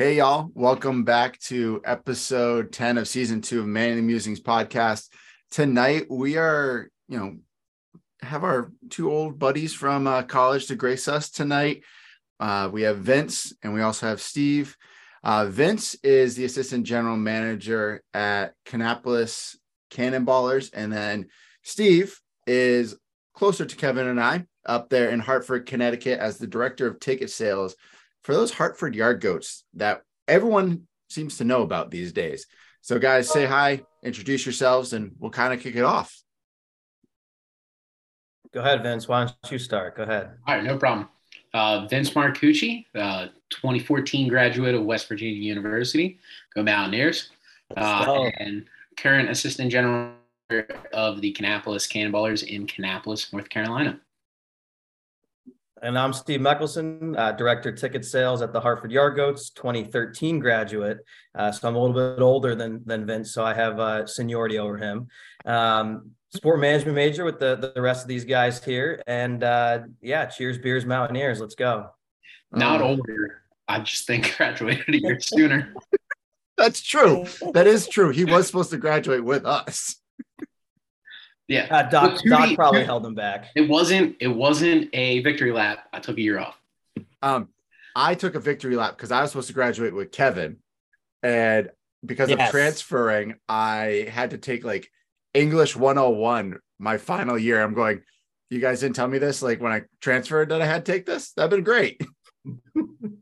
Hey, y'all. Welcome back to episode 10 of season two of Man the Musings podcast. Tonight, we are, you know, have our two old buddies from uh, college to grace us tonight. Uh, we have Vince and we also have Steve. Uh, Vince is the assistant general manager at Kannapolis Cannonballers. And then Steve is closer to Kevin and I up there in Hartford, Connecticut, as the director of ticket sales for those Hartford Yard Goats that everyone seems to know about these days. So, guys, say hi, introduce yourselves, and we'll kind of kick it off. Go ahead, Vince. Why don't you start? Go ahead. All right, no problem. Uh, Vince Marcucci, uh, 2014 graduate of West Virginia University. Go Mountaineers. Uh, and current assistant general of the Kannapolis Cannonballers in Kannapolis, North Carolina. And I'm Steve Meckelson, uh, Director Ticket Sales at the Hartford Yard Goats, 2013 graduate. Uh, so I'm a little bit older than, than Vince, so I have uh, seniority over him. Um, sport management major with the, the rest of these guys here. And uh, yeah, cheers, beers, Mountaineers. Let's go. Not um, older. I just think graduated a year sooner. That's true. That is true. He was supposed to graduate with us. Yeah, uh, Doc, Doc probably held him back. It wasn't. It wasn't a victory lap. I took a year off. Um, I took a victory lap because I was supposed to graduate with Kevin, and because yes. of transferring, I had to take like English 101 my final year. I'm going. You guys didn't tell me this. Like when I transferred, that I had to take this. That'd been great. and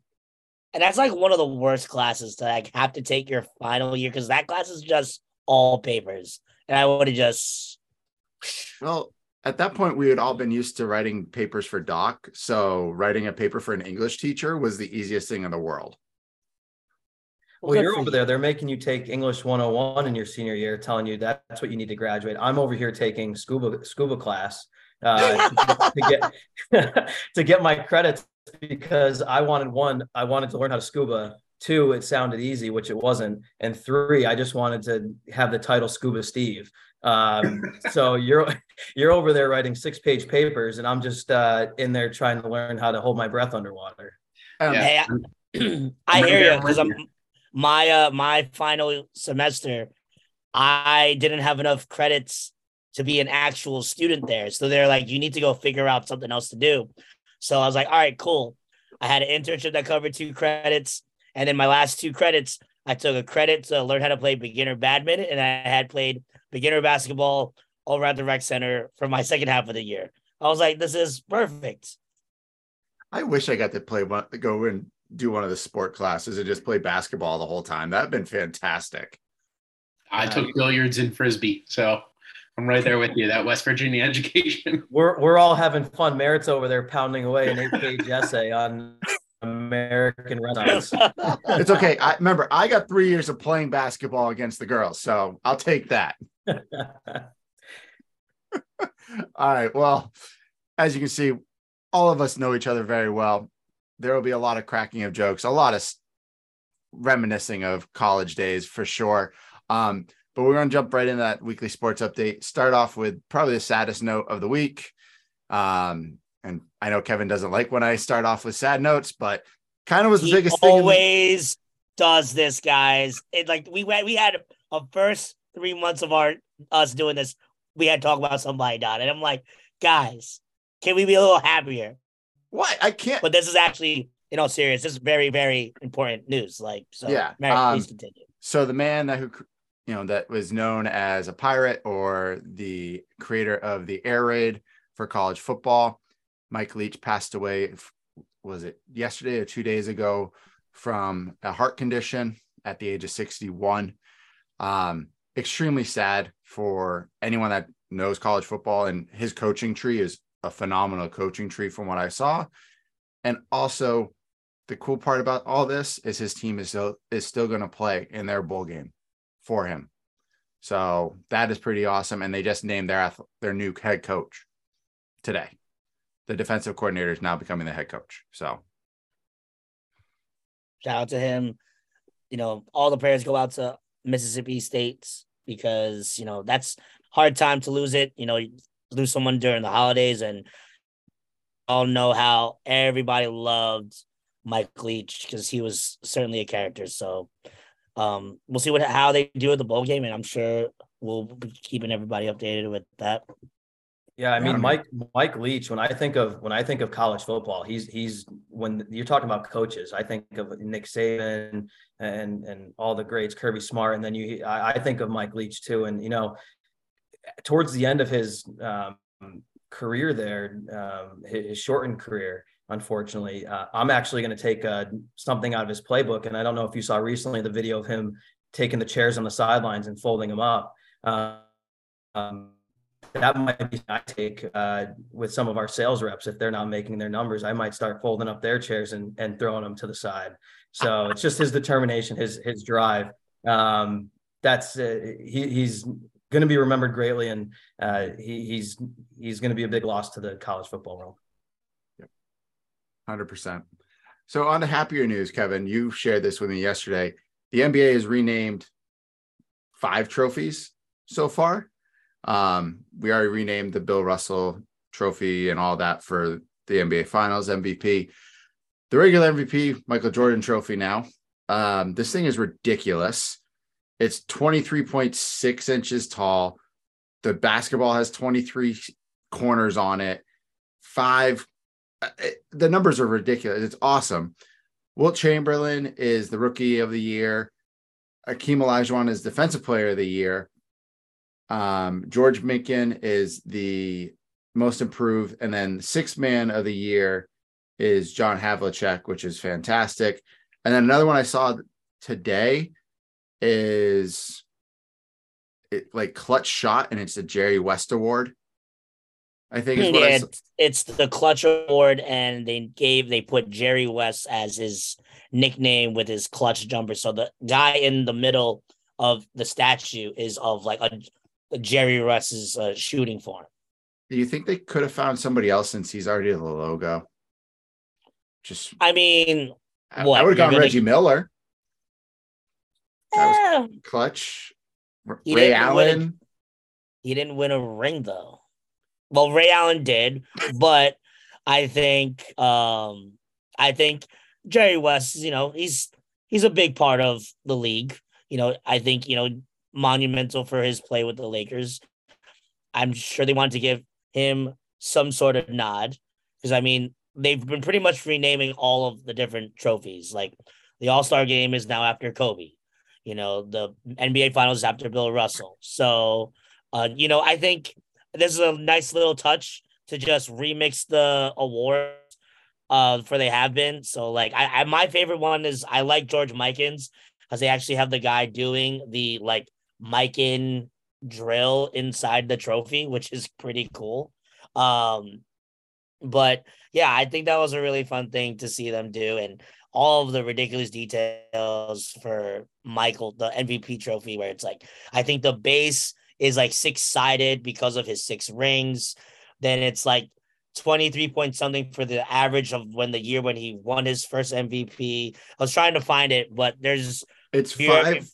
that's like one of the worst classes to like have to take your final year because that class is just all papers, and I would have just well, at that point, we had all been used to writing papers for doc. So writing a paper for an English teacher was the easiest thing in the world. Well, well you're over there. They're making you take English 101 in your senior year, telling you that's what you need to graduate. I'm over here taking scuba scuba class uh, to, get to get my credits because I wanted one, I wanted to learn how to scuba. Two, it sounded easy, which it wasn't. And three, I just wanted to have the title Scuba Steve. Um, so you're you're over there writing six page papers, and I'm just uh, in there trying to learn how to hold my breath underwater. Um, hey, I, I hear you because I'm my uh my final semester. I didn't have enough credits to be an actual student there, so they're like, you need to go figure out something else to do. So I was like, all right, cool. I had an internship that covered two credits, and then my last two credits, I took a credit to learn how to play beginner badminton, and I had played beginner basketball over at the rec center for my second half of the year. I was like, this is perfect. I wish I got to play one, go and do one of the sport classes and just play basketball the whole time. That'd been fantastic. I uh, took billiards and frisbee, so I'm right there with you. That West Virginia education. We're we're all having fun. Merritt's over there pounding away an eight-page essay on American Renaissance. it's okay. I remember I got three years of playing basketball against the girls, so I'll take that. All right. Well, as you can see, all of us know each other very well. There will be a lot of cracking of jokes, a lot of reminiscing of college days for sure. Um, but we're going to jump right into that weekly sports update. Start off with probably the saddest note of the week. Um, and I know Kevin doesn't like when I start off with sad notes, but kind of was the biggest always thing. Always the- does this, guys. It like we went, we had a first three months of our us doing this. We had to talk about somebody died, and I'm like, guys, can we be a little happier? What I can't. But this is actually, in all serious, this is very, very important news. Like, so yeah, Mary, um, please continue. So the man that who you know that was known as a pirate or the creator of the air raid for college football Mike Leach passed away. Was it yesterday or two days ago from a heart condition at the age of 61? Um, extremely sad for anyone that knows college football, and his coaching tree is a phenomenal coaching tree from what I saw. And also, the cool part about all this is his team is still is still going to play in their bowl game for him. So that is pretty awesome. And they just named their their new head coach today the defensive coordinator is now becoming the head coach. So shout out to him. You know, all the prayers go out to Mississippi States because, you know, that's hard time to lose it. You know, lose someone during the holidays and all know how everybody loved Mike Leach because he was certainly a character. So um, we'll see what how they do at the bowl game, and I'm sure we'll be keeping everybody updated with that. Yeah, I mean Mike Mike Leach. When I think of when I think of college football, he's he's when you're talking about coaches, I think of Nick Saban and and all the greats, Kirby Smart, and then you I, I think of Mike Leach too. And you know, towards the end of his um, career there, um, his shortened career, unfortunately, uh, I'm actually going to take uh, something out of his playbook. And I don't know if you saw recently the video of him taking the chairs on the sidelines and folding them up. Uh, um, that might be I take uh, with some of our sales reps if they're not making their numbers. I might start folding up their chairs and, and throwing them to the side. So it's just his determination, his his drive. Um, that's uh, he, he's going to be remembered greatly, and uh, he, he's he's going to be a big loss to the college football world. Yep, hundred percent. So on the happier news, Kevin, you shared this with me yesterday. The NBA has renamed five trophies so far. Um, we already renamed the Bill Russell Trophy and all that for the NBA Finals MVP. The regular MVP, Michael Jordan Trophy now. Um, this thing is ridiculous. It's 23.6 inches tall. The basketball has 23 corners on it. Five. Uh, it, the numbers are ridiculous. It's awesome. Wilt Chamberlain is the rookie of the year. Akeem Olajuwon is defensive player of the year. Um, George Mikan is the most improved, and then sixth man of the year is John Havlicek, which is fantastic. And then another one I saw today is it, like clutch shot, and it's a Jerry West Award. I think yeah, it's, it's the clutch award, and they gave they put Jerry West as his nickname with his clutch jumper. So the guy in the middle of the statue is of like a Jerry Russ's uh, shooting form. Do you think they could have found somebody else since he's already the logo? Just, I mean, I, I would have gone gonna... Reggie Miller. Yeah. clutch. Ray Allen. He didn't win a ring though. Well, Ray Allen did, but I think um I think Jerry West, you know, he's he's a big part of the league. You know, I think, you know, monumental for his play with the Lakers. I'm sure they wanted to give him some sort of nod because I mean they've been pretty much renaming all of the different trophies. Like the All Star Game is now after Kobe. You know the NBA Finals after Bill Russell. So, uh, you know I think this is a nice little touch to just remix the awards uh for they have been. So like I, I my favorite one is I like George Mikan's because they actually have the guy doing the like Mikan drill inside the trophy, which is pretty cool. Um, but yeah, I think that was a really fun thing to see them do, and all of the ridiculous details for Michael, the MVP trophy, where it's like I think the base is like six sided because of his six rings. Then it's like 23 point something for the average of when the year when he won his first MVP. I was trying to find it, but there's it's five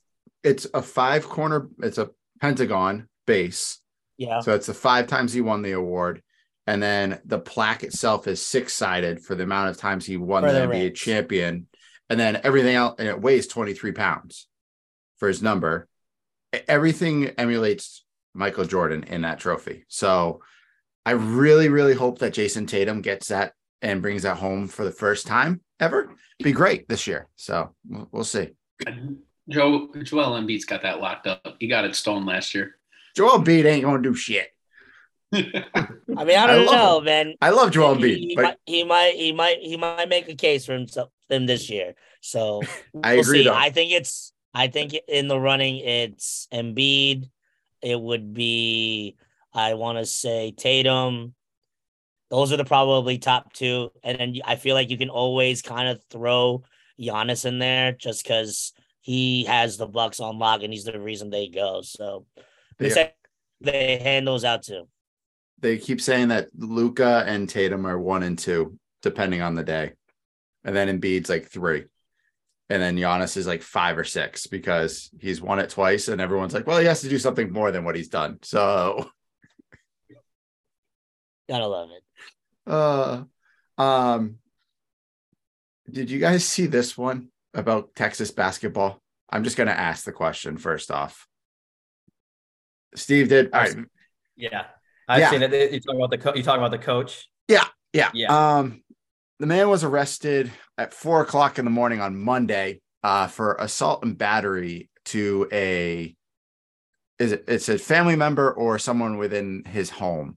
it's a five corner, it's a pentagon base. Yeah. So it's the five times he won the award. And then the plaque itself is six sided for the amount of times he won for the, the NBA champion. And then everything else, and it weighs 23 pounds for his number. Everything emulates Michael Jordan in that trophy. So I really, really hope that Jayson Tatum gets that and brings that home for the first time ever. Be great this year. So we'll, we'll see. Joe Joel Embiid's got that locked up. He got it stolen last year. Joel Embiid ain't gonna do shit. I mean, I don't I know, him. man. I love Joel Embiid. He, but... he, might, he might, he might make a case for himself him this year. So I we'll agree. See. I think it's, I think in the running, it's Embiid. It would be, I want to say Tatum. Those are the probably top two, and then I feel like you can always kind of throw Giannis in there just because he has the Bucks on lock, and he's the reason they go. So they, yeah. they hand those out too. They keep saying that Luka and Tatum are one and two, depending on the day, and then Embiid's like three, and then Giannis is like five or six because he's won it twice, and everyone's like, well, he has to do something more than what he's done. So gotta love it. Uh, um, Did you guys see this one about Texas basketball? I'm just going to ask the question first off. Steve did. All right. Yeah. I've Yeah. seen it. You talking about the co- you talking about the coach? Yeah. Yeah. Um, the man was arrested at four o'clock in the morning on Monday uh, for assault and battery to a is it it's a family member or someone within his home.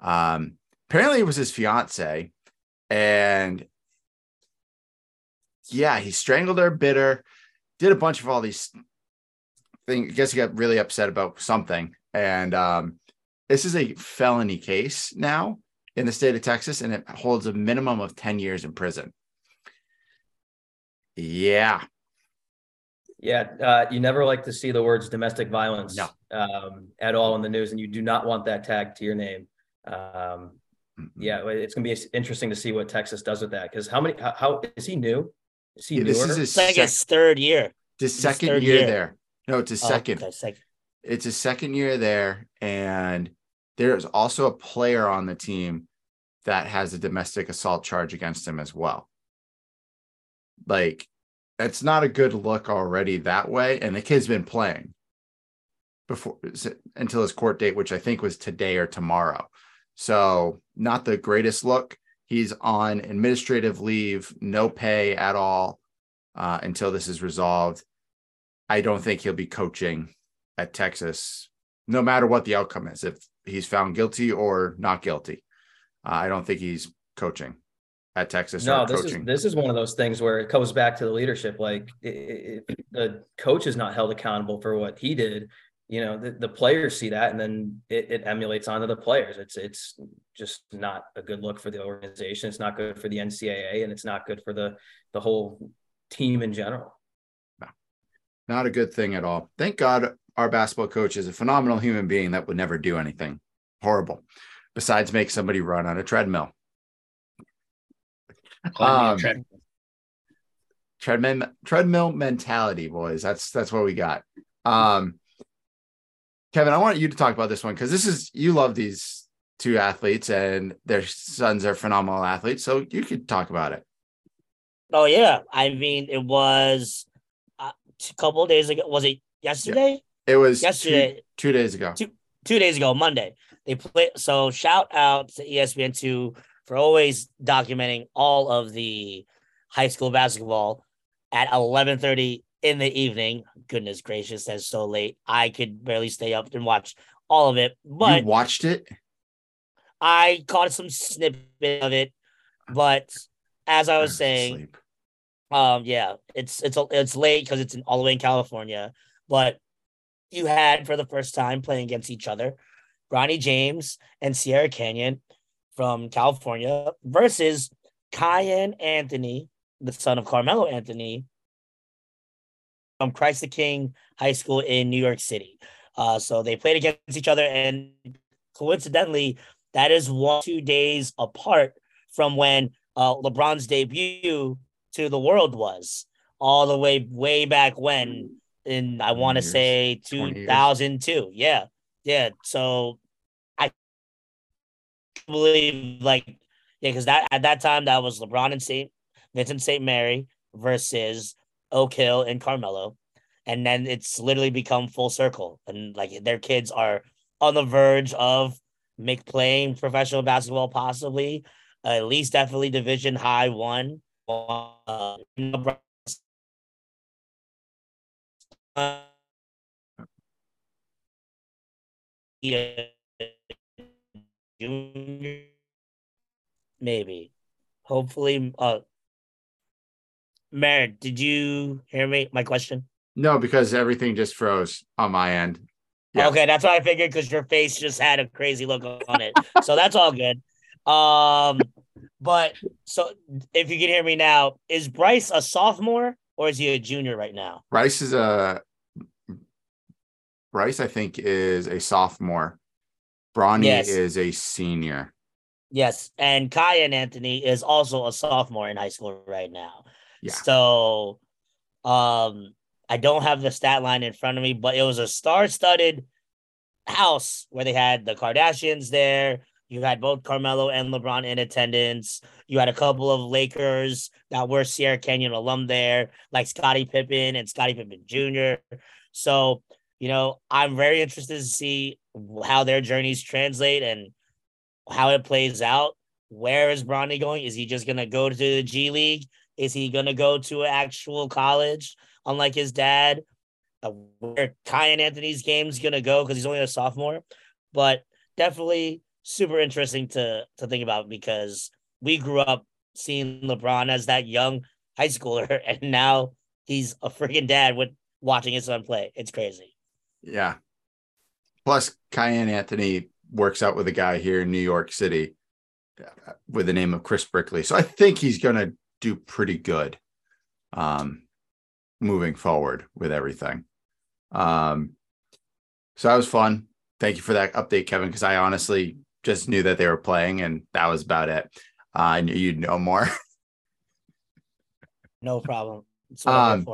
Um, apparently it was his fiance, and yeah, he strangled her, bit her, did a bunch of all these things. I guess he got really upset about something, and um, this is a felony case now in the state of Texas, and it holds a minimum of 10 years in prison. Yeah. Yeah, uh, you never like to see the words domestic violence No. um, at all in the news, and you do not want that tag to your name. Um, yeah, it's going to be interesting to see what Texas does with that. Because how many? How, how is he new? Is he Yeah, this is his, It's like sec- his third year. his his second third year, year. there. No, it's a Oh, second. okay, second. It's a second year there. And there's also a player on the team that has a domestic assault charge against him as well. Like, it's not a good look already that way. And the kid's been playing before until his court date, which I think was today or tomorrow. So, not the greatest look. He's on administrative leave, no pay at all uh, until this is resolved. I don't think he'll be coaching at Texas, no matter what the outcome is. If he's found guilty or not guilty, uh, I don't think he's coaching at Texas. no, this coaching. is this is one of those things where it comes back to the leadership. Like i- i- if the coach is not held accountable for what he did, you know, the, the players see that, and then it, it emulates onto the players. It's it's just not a good look for the organization. It's not good for the NCAA, and it's not good for the the whole team in general. not a good thing at all. Thank God our basketball coach is a phenomenal human being that would never do anything horrible besides make somebody run on a treadmill. Call me a Um, tread- treadmill treadmill mentality boys that's that's what we got um kevin i want you to talk about this one because this is you love these two athletes and their sons are phenomenal athletes so you could talk about it Oh yeah, I mean it was uh, a couple of days ago. Was it yesterday? it was Yesterday. two, days ago Two- Two days ago, Monday. They play. So shout out to ESPN two for always documenting all of the high school basketball at eleven thirty in the evening. Goodness gracious, that's so late. I could barely stay up and watch all of it, but you watched it I caught some snippet of it. But as I was I'm saying, asleep. um, yeah, it's it's it's late because it's in all the way in California. But you had for the first time playing against each other, Bronny James and Sierra Canyon from California versus Kiyan Anthony, the son of Carmelo Anthony, from Christ the King High School in New York City. Uh, so they played against each other, and coincidentally, that is one two days apart from when uh, LeBron's debut to the world was all the way way back when in I want to say 2002. Yeah. Yeah. So I believe like yeah, because that at that time that was LeBron and Saint Vincent St. Mary versus Oak Hill and Carmelo. And then it's literally become full circle. And like their kids are on the verge of make playing professional basketball, possibly, at least definitely division high one. Uh, maybe. Hopefully, uh, Merritt, did you hear me? My question. no because everything just froze on my end Yeah. Okay, that's what I figured because your face just had a crazy look on it. so that's all good. Um, but so if you can hear me now, is Bryce a sophomore or is he a junior right now? bryce is a bryce i think is a sophomore bronny Yes. is a senior Yes, and Kai and Anthony is also a sophomore in high school right now. Yeah. So, um, I don't have the stat line in front of me, but it was a star-studded house where they had the Kardashians there. You had both Carmelo and LeBron in attendance. You had a couple of Lakers that were Sierra Canyon alum there, like Scottie Pippen and Scottie Pippen Jr. So, you know, I'm very interested to see how their journeys translate and how it plays out. Where is Bronny going? Is he just going to go to the G League? Is he going to go to an actual college, unlike his dad? Uh, where Kiyan Anthony's game's going to go because he's only a sophomore. But definitely super interesting to to think about because we grew up seeing LeBron as that young high schooler, and now he's a freaking dad with watching his son play. It's crazy. Yeah. Plus, Kiyan Anthony works out with a guy here in New York City uh, with the name of Chris Brickley. So I think he's going to do pretty good um, moving forward with everything. Um, so that was fun. Thank you for that update, Kevin, because I honestly just knew that they were playing and that was about it. Uh, I knew you'd know more. no problem. Um,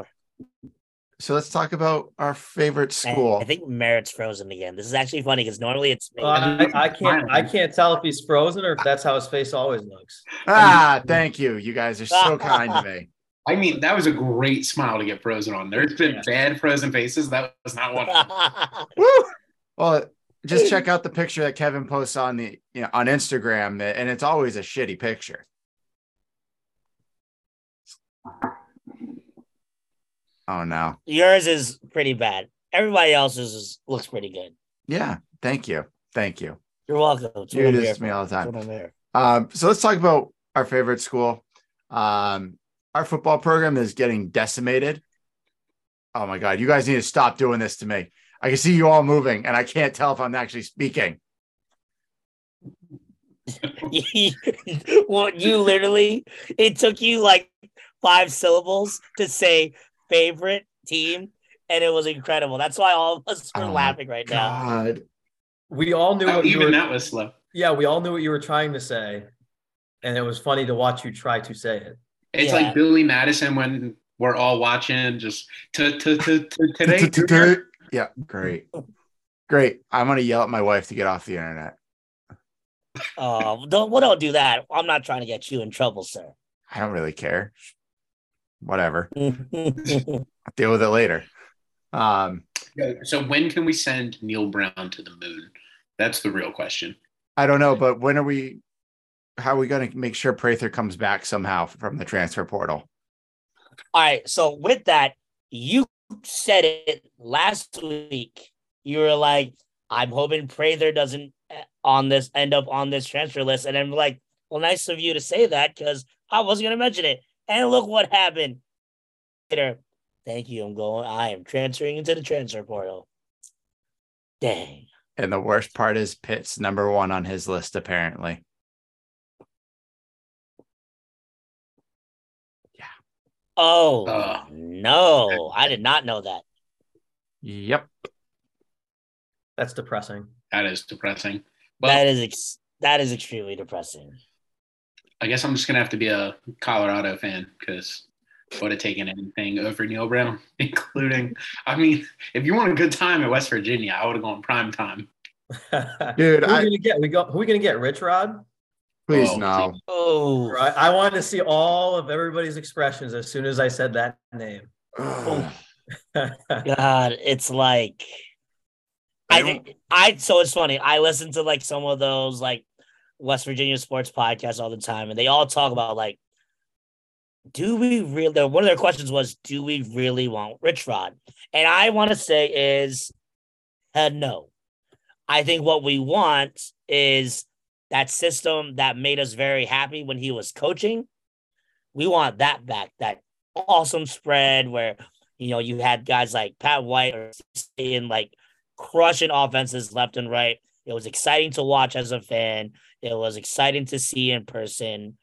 so let's talk about our favorite school. I think Merritt's frozen again. This is actually funny because normally it's. Uh, I, I, can't. I can't tell if he's frozen or if that's how his face always looks. Ah, thank you. You guys are so kind to me. I mean, that was a great smile to get frozen on. There's been yeah. bad frozen faces. That was not one. Woo! Well, just check out the picture that Kevin posts on the you know on Instagram, and it's always a shitty picture. Oh no. Yours is pretty bad. Everybody else's is, looks pretty good. Yeah. Thank you. Thank you. You're welcome. You do this to me all the time. Um, so let's talk about our favorite school. Um, our football program is getting decimated. Oh my God. You guys need to stop doing this to me. I can see you all moving, and I can't tell if I'm actually speaking. well, you literally, it took you like five syllables to say favorite team, and it was incredible. That's why all of us were oh laughing right God. now. We all knew oh, what even were, that was slow. Yeah, we all knew what you were trying to say, and it was funny to watch you try to say it. It's yeah. like Billy Madison when we're all watching just to to to today. Yeah, great, great. I'm gonna yell at my wife to get off the internet. Oh, don't well, don't do that. I'm not trying to get you in trouble, sir. I don't really care whatever. I'll deal with it later. Um, so when can we send Neal Brown to the moon? That's the real question. I don't know, but when are we? How are we going to make sure Prather comes back somehow from the transfer portal? All right. So with that, you said it last week. You were like, "I'm hoping Prather doesn't eh, on this end up on this transfer list," and I'm like, "Well, nice of you to say that because I wasn't going to mention it." And look what happened. Later, thank you. I'm going. I am transferring into the transfer portal. Dang. And the worst part is Pitt's number one on his list, apparently. Yeah. Oh uh, no, I did not know that. Yep. That's depressing. That is depressing. Well, that is ex- that is extremely depressing. I guess I'm just gonna have to be a Colorado fan because I would have taken anything over Neal Brown, including. I mean, if you want a good time at West Virginia, I would have gone prime time. Dude, who are we gonna get? We go. who are we gonna get? Rich Rod. Please oh, no. Oh, right. I wanted to see all of everybody's expressions as soon as I said that name. Oh. God, it's like I think I. So it's funny. I listen to like some of those like West Virginia sports podcasts all the time, and they all talk about like, do we really? One of their questions was, do we really want Rich Rod? And I want to say is, uh, no. I think what we want is that system that made us very happy when he was coaching. We want that back. That awesome spread where you know you had guys like Pat White or in like crushing offenses left and right. It was exciting to watch as a fan. It was exciting to see in person.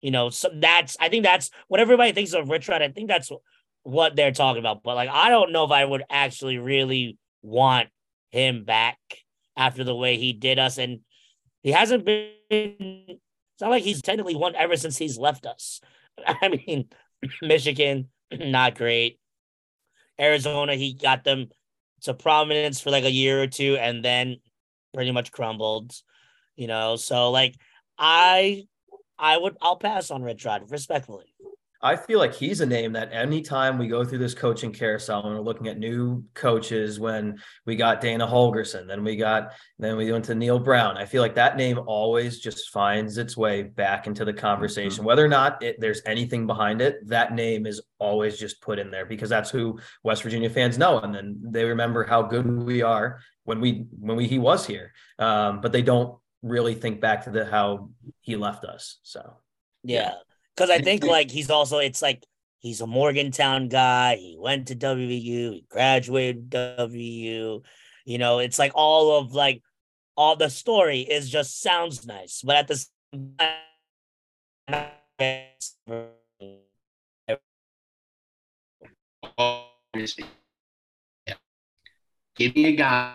You know, so that's I think that's what everybody thinks of Rich Rod. I think that's what they're talking about. But like, I don't know if I would actually really want him back after the way he did us. And he hasn't been. It's not like he's technically won ever since he's left us. I mean, Michigan, not great. Arizona, he got them to prominence for like a year or two and then pretty much crumbled. You know, so like I I would I'll pass on Rich Rod respectfully. I feel like he's a name that anytime we go through this coaching carousel and we're looking at new coaches, when we got Dana Holgorsen, then we got, then we went to Neal Brown. I feel like that name always just finds its way back into the conversation, mm-hmm. whether or not it, there's anything behind it. That name is always just put in there because that's who West Virginia fans know, and then they remember how good we are when we when we he was here, um, but they don't really think back to the how he left us. So yeah. Because I think like he's also it's like he's a Morgantown guy. He went to WVU. He graduated WVU. You know, it's like all of like all the story is just sounds nice, but at the same time, give me a guy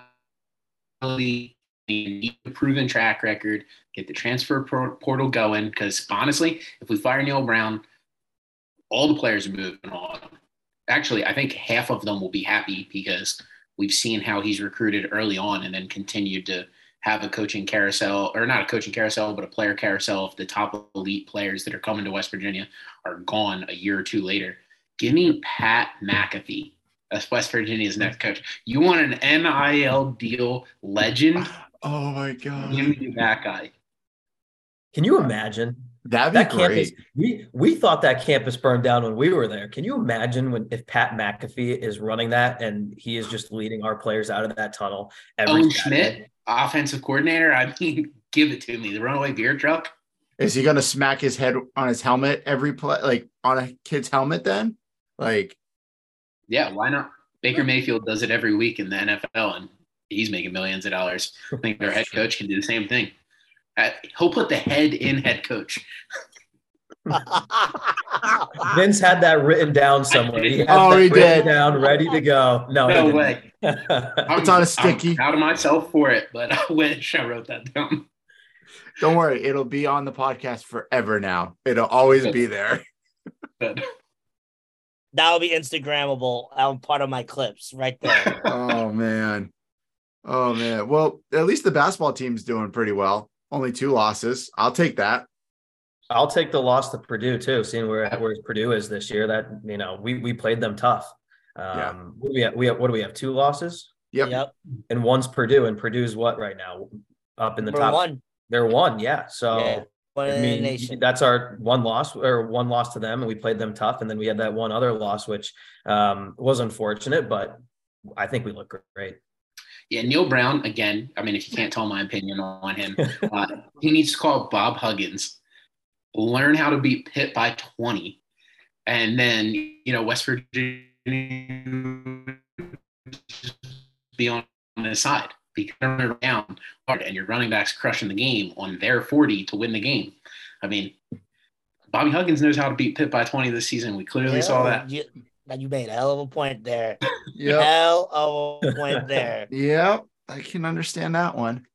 need a proven track record, get the transfer portal going. Because honestly, if we fire Neal Brown, all the players are moving on. Actually, I think half of them will be happy because we've seen how he's recruited early on and then continued to have a coaching carousel, or not a coaching carousel, but a player carousel of the top elite players that are coming to West Virginia are gone a year or two later. Give me Pat McAfee as West Virginia's next coach. You want an NIL deal legend? Oh my god! Give me that guy. Can you imagine? That'd be that great. campus. We we thought that campus burned down when we were there. Can you imagine when if Pat McAfee is running that and he is just leading our players out of that tunnel? Every Owen Schmitt, offensive coordinator. I mean, give it to me. The runaway beer truck. Is he gonna smack his head on his helmet every play, like on a kid's helmet? Then, like, yeah, why not? Baker Mayfield does it every week in the NFL, and he's making millions of dollars. I think their head coach can do the same thing. Uh, he'll put the head in head coach. Vince had that written down somewhere. He had oh, he did. down, ready to go. No, no way. it's on a sticky. I'm proud of myself for it, but I wish I wrote that down. Don't worry, it'll be on the podcast forever now. It'll always be there. Good. That'll be Instagrammable. I'm part of my clips right there. oh man. Oh man. Well, at least the basketball team's doing pretty well. Only two losses. I'll take that. I'll take the loss to Purdue too, seeing where where Purdue is this year. That you know, we we played them tough. Um, yeah. What do we have? We have what do we have? Two losses. Yep. Yep. And one's Purdue, and Purdue's what right now? Up in the We're top. One. They're one. Yeah. So. Yeah. I mean, that's our one loss or one loss to them, and we played them tough. And then we had that one other loss, which um, was unfortunate, but I think we look great. Yeah, Neal Brown again. I mean, if you can't tell my opinion on him, uh, he needs to call Bob Huggins, learn how to beat Pitt by twenty, and then you know West Virginia be on the side because you're down hard and your running backs crushing the game on their forty to win the game. I mean, Bobby Huggins knows how to beat Pitt by twenty this season. We clearly yeah, saw that. You, you made a hell of a point there. Yep. Hell of a point there. yep. I can understand that one.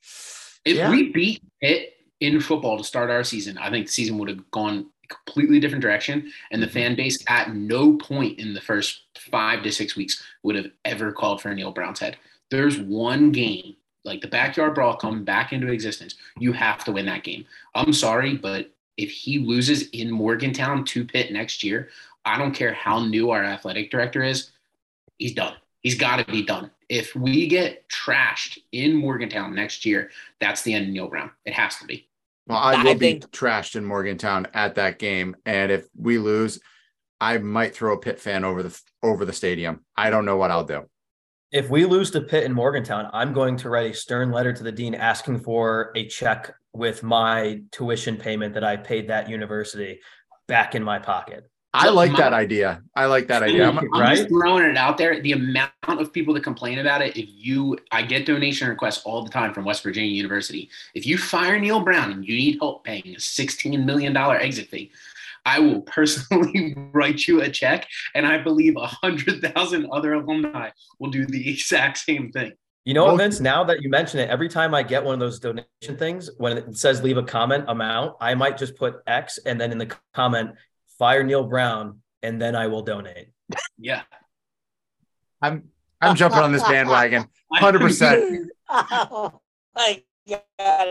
If yeah. we beat Pitt in football to start our season, I think the season would have gone a completely different direction. And the mm-hmm. fan base at no point in the first five to six weeks would have ever called for Neal Brown's head. There's one game, like the backyard brawl coming back into existence. You have to win that game. I'm sorry, but if he loses in Morgantown to Pitt next year, I don't care how new our athletic director is, he's done. He's got to be done. If we get trashed in Morgantown next year, that's the end of Neal Brown. It has to be. Well, I will I think- be trashed in Morgantown at that game, and if we lose, I might throw a pit fan over the over the stadium. I don't know what I'll do. If we lose to Pitt in Morgantown, I'm going to write a stern letter to the dean asking for a check with my tuition payment that I paid that university back in my pocket. I like my, that idea. I like that idea. I'm, I'm right? just throwing it out there. The amount of people that complain about it, if you, I get donation requests all the time from West Virginia University. If you fire Neal Brown and you need help paying a $16 million exit fee, I will personally write you a check. And I believe a hundred thousand other alumni will do the exact same thing. You know what, Vince? Now that you mention it, every time I get one of those donation things, when it says leave a comment amount, I might just put X and then in the comment, fire Neal Brown, and then I will donate. Yeah. I'm I'm jumping on this bandwagon 100%. like god,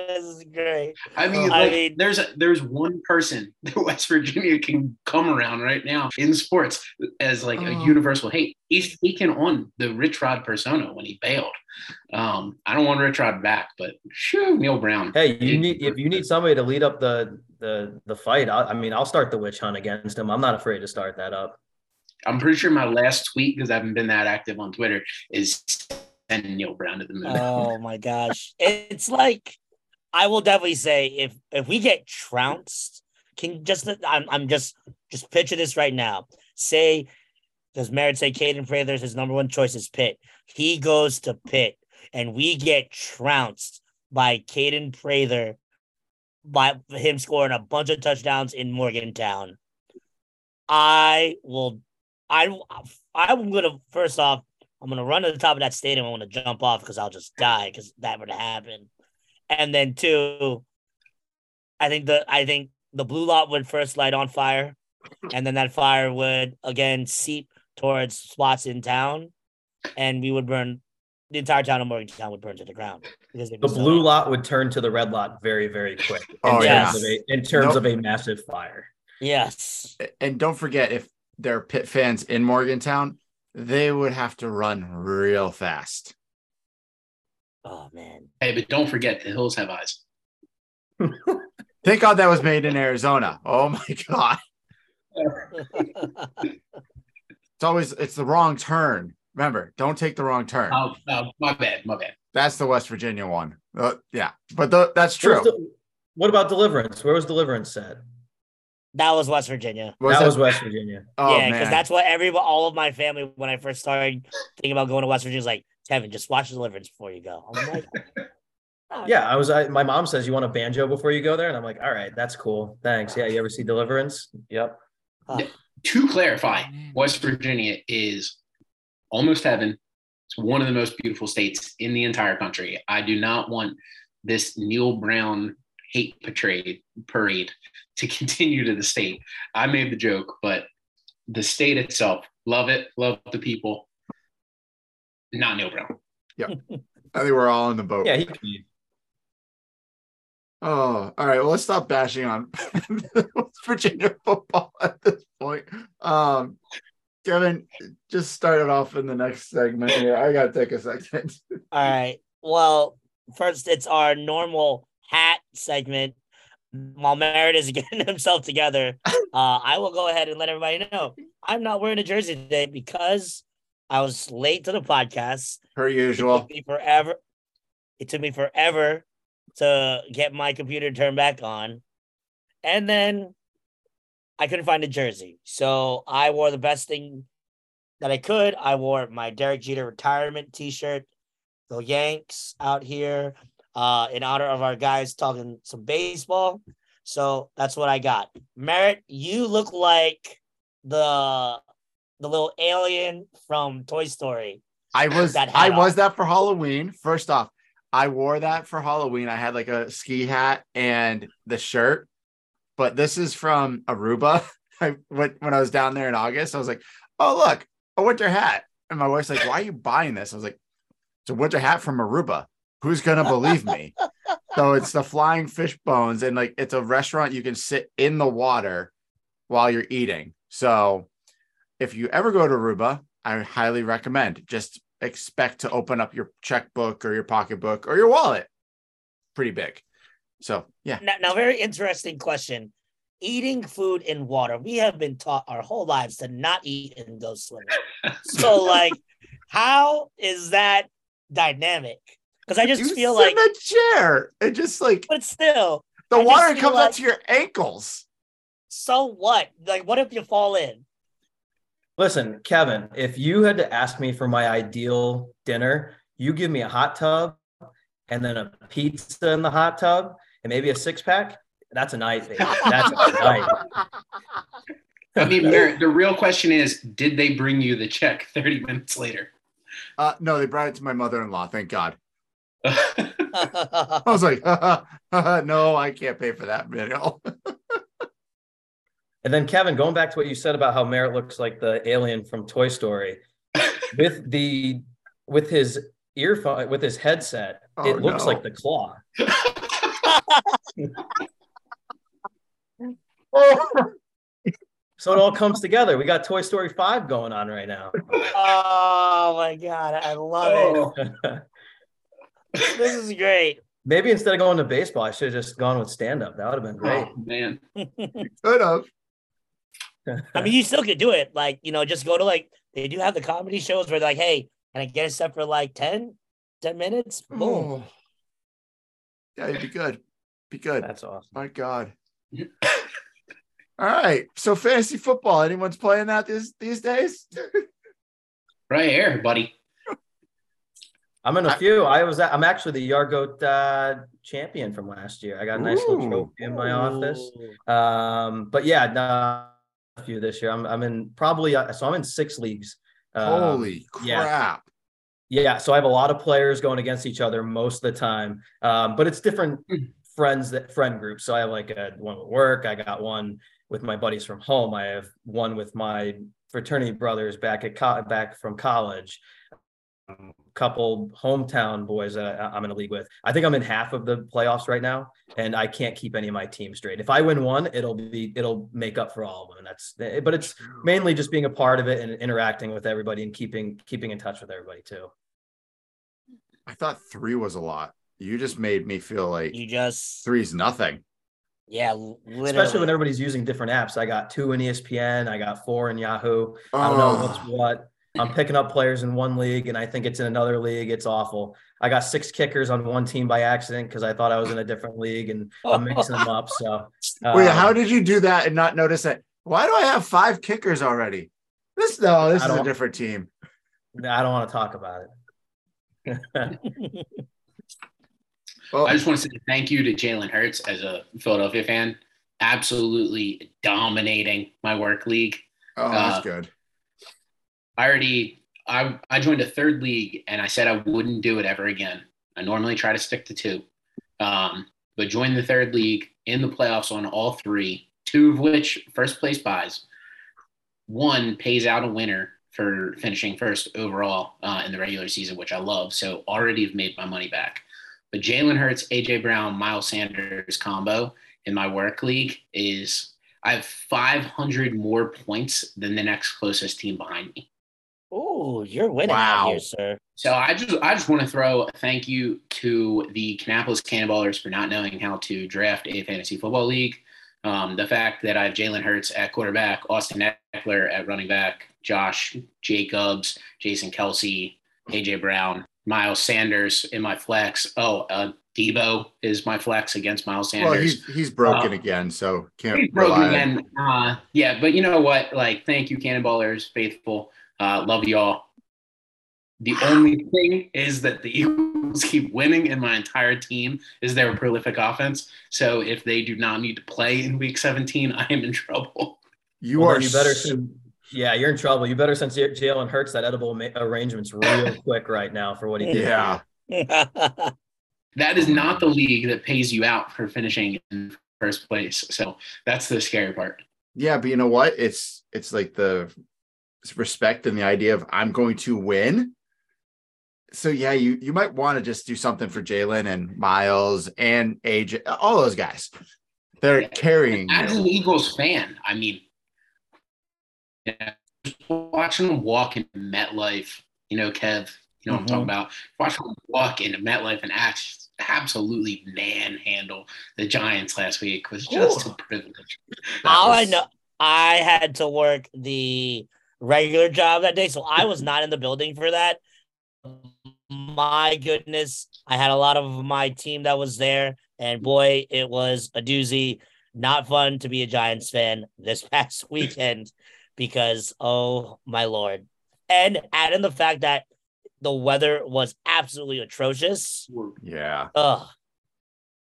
this is great. I mean, I like, mean- there's a, there's one person that West Virginia can come around right now in sports as like Oh. a universal hate. He's taken on the Rich Rod persona when he bailed. Um, I don't want Rich Rod back, but shoo, Neal Brown. Hey, you need if you need somebody to lead up the the the fight. I, I mean, I'll start the witch hunt against him. I'm not afraid to start that up. I'm pretty sure my last tweet because I haven't been that active on Twitter is sending Neal Brown to the moon. Oh my gosh. It's like I will definitely say if if we get trounced, can just I'm I'm just just picture this right now. Say does Merritt say Kaden Prather's his number one choice is Pitt. He goes to Pitt and we get trounced by Kaden Prather by him scoring a bunch of touchdowns in Morgantown. I will I I'm gonna first off I'm gonna run to the top of that stadium. I'm gonna jump off because I'll just die because that would happen. And then two, I think the I think the blue lot would first light on fire, and then that fire would again seep towards spots in town, and we would burn the entire town of Morgantown would burn to the ground because The so blue angry. lot would turn to the red lot very, very quick. In Oh, terms yeah. of a in terms Nope. of a massive fire. Yes. And don't forget, if there are Pitt fans in Morgantown, they would have to run real fast. Oh man. Hey, but don't forget the hills have eyes. Thank God that was made in Arizona. Oh my God. It's always it's the wrong turn. Remember, don't take the wrong turn. Oh, oh, my bad, my bad. That's the West Virginia one. Uh, yeah, but the, that's true. the- what about Deliverance? Where was Deliverance set? that was West Virginia. Was that that- was West Virginia. oh, yeah, because that's what every all of my family when I first started thinking about going to West Virginia was like, Kevin, just watch Deliverance before you go. I'm like, "Oh, Yeah, I was. I, my mom says you want a banjo before you go there, and I'm like, all right, that's cool. Thanks. Yeah, you ever see Deliverance? Yep. To clarify, oh, West Virginia is almost heaven. It's one of the most beautiful states in the entire country. I do not want this Neal Brown hate parade parade to continue to the state. I made the joke, but the state itself, love it, love the people. Not Neal Brown. Yeah. I think we're all in the boat. Yeah, he. Oh, all right. Well, let's stop bashing on Virginia football at this point. Um, Kevin, just start it off in the next segment here. I gotta take a second. All right. Well, first it's our normal hat segment. While Merritt is getting himself together, uh, I will go ahead and let everybody know I'm not wearing a jersey today because I was late to the podcast. Per It usual. took me forever. It took me forever to get my computer turned back on. And then I couldn't find a jersey. So I wore the best thing that I could. I wore my Derek Jeter retirement t-shirt, the Yanks out here, uh, in honor of our guys talking some baseball. So that's what I got. Merritt, you look like the the little alien from Toy Story. I was that I on. was that for Halloween. First off, I wore that for Halloween. I had like a ski hat and the shirt, but this is from Aruba. I went when I was down there in August, I was like, "Oh look, a winter hat." And my wife's like, "Why are you buying this?" I was like, "It's a winter hat from Aruba. Who's gonna believe me?" so it's the flying fish bones, and like it's a restaurant you can sit in the water while you're eating. So if you ever go to Aruba, I highly recommend just expect to open up your checkbook or your pocketbook or your wallet pretty big. So, yeah. Now, now, very interesting question. Eating food in water. We have been taught our whole lives to not eat and go swimming. So, like, how is that dynamic? Because I just You feel sit like, in a chair. It just like but still, the I water comes like- up to your ankles. so what? Like, what if you fall in? Listen, Kevin, if you had to ask me for my ideal dinner, you give me a hot tub and then a pizza in the hot tub and maybe a six pack. That's a night, baby. That's a night. I mean, Merritt, the real question is, did they bring you the check 30 minutes later? Uh, no, they brought it to my mother-in-law. Thank God. I was like, no, I can't pay for that meal. And then Kevin, going back to what you said about how Merritt looks like the alien from Toy Story, with the with his earphone with his headset, Oh, it looks no. like the claw. so it all comes together. We got Toy Story 5 going on right now. Oh my god, I love it. Oh. This is great. Maybe instead of going to baseball, I should have just gone with stand up. That would have been great. Oh, man. Could have. I mean, you still could do it. Like, you know, just go to like they do have the comedy shows where they're like, hey, can I get a set for like 10, 10 minutes? Boom. Oh. Yeah, you'd be good. Be good. That's awesome. My God. All right. So fantasy football. Anyone's playing that these these days? Right here, buddy. I'm in a few. I was. I'm actually the Yargoat uh, champion from last year. I got a nice little trophy in my office. Um, but yeah, no, a few this year. I'm. I'm in probably. Uh, so I'm in six leagues. Um, Holy yeah. crap. Yeah, so I have a lot of players going against each other most of the time, um, but it's different Hmm. friends that friend groups. So I have like a one at work. I got one with my buddies from home. I have one with my fraternity brothers back at co- back from college. A couple hometown boys that I- I'm in a league with. I think I'm in half of the playoffs right now, and I can't keep any of my team straight. If I win one, it'll be it'll make up for all of them. And that's eh, but it's mainly just being a part of it and interacting with everybody and keeping keeping in touch with everybody too. I thought three was a lot. You just made me feel like You just, three's nothing. yeah, literally. especially when everybody's using different apps. I got two in ESPN, I got four in Yahoo. I don't know what's Oh, what. I'm picking up players in one league, and I think it's in another league. It's awful. I got six kickers on one team by accident because I thought I was in a different league, and I'm mixing them up. So, Wait, um, how did you do that and not notice that? Why do I have five kickers already? This no, this I is a different team. I don't want to talk about it. Well, I just want to say thank you to Jalen Hurts as a Philadelphia fan. Absolutely dominating my work league. oh, that's uh, good. I already I I joined a third league and I said I wouldn't do it ever again. I normally try to stick to two. Um, but joined the third league in the playoffs on all three, two of which first place buys. One pays out a winner for finishing first overall uh, in the regular season, which I love. So already have made my money back. But Jalen Hurts, AJ Brown, Miles Sanders combo in my work league is I have 500 more points than the next closest team behind me. Ooh, you're winning Wow. out here, sir. So I just I just want to throw a thank you to the Kannapolis Cannonballers for not knowing how to draft a fantasy football league. Um, the fact that I have Jalen Hurts at quarterback, Austin Ekeler at running back, Josh Jacobs, Jason Kelce, AJ Brown, Miles Sanders in my flex. Oh, uh, Deebo is my flex against Miles Well, Sanders. he's he's broken uh, again, so can't He's broken rely on- again. Uh, yeah, but you know what? Like, thank you, Cannonballers, faithful. Uh, love y'all. The only thing is that the Eagles keep winning, and my entire team is their prolific offense. So if they do not need to play in Week 17, I am in trouble. You Well, are you better. s- send- yeah, you're in trouble. You better since Jalen Hurts that edible ma- arrangements real quick right now for what he did. yeah. That is not the league that pays you out for finishing in first place. So that's the scary part. Yeah, but you know what? It's it's like the respect and the idea of I'm going to win. So yeah, you you might want to just do something for Jalen and Miles and AJ, all those guys. They're Yeah. carrying As you. an Eagles fan, I mean, yeah, just watching them walk in MetLife, you know, Kev, you know what I'm talking mm-hmm. about. Watching them walk into MetLife and act, absolutely manhandle the Giants last week was just Ooh. a privilege. That All I know, I had to work the regular job that day, so I was not in the building for that. My goodness, I had a lot of my team that was there, and boy, it was a doozy. Not fun to be a Giants fan this past weekend because oh my lord, and add in the fact that the weather was absolutely atrocious. Yeah. Ugh.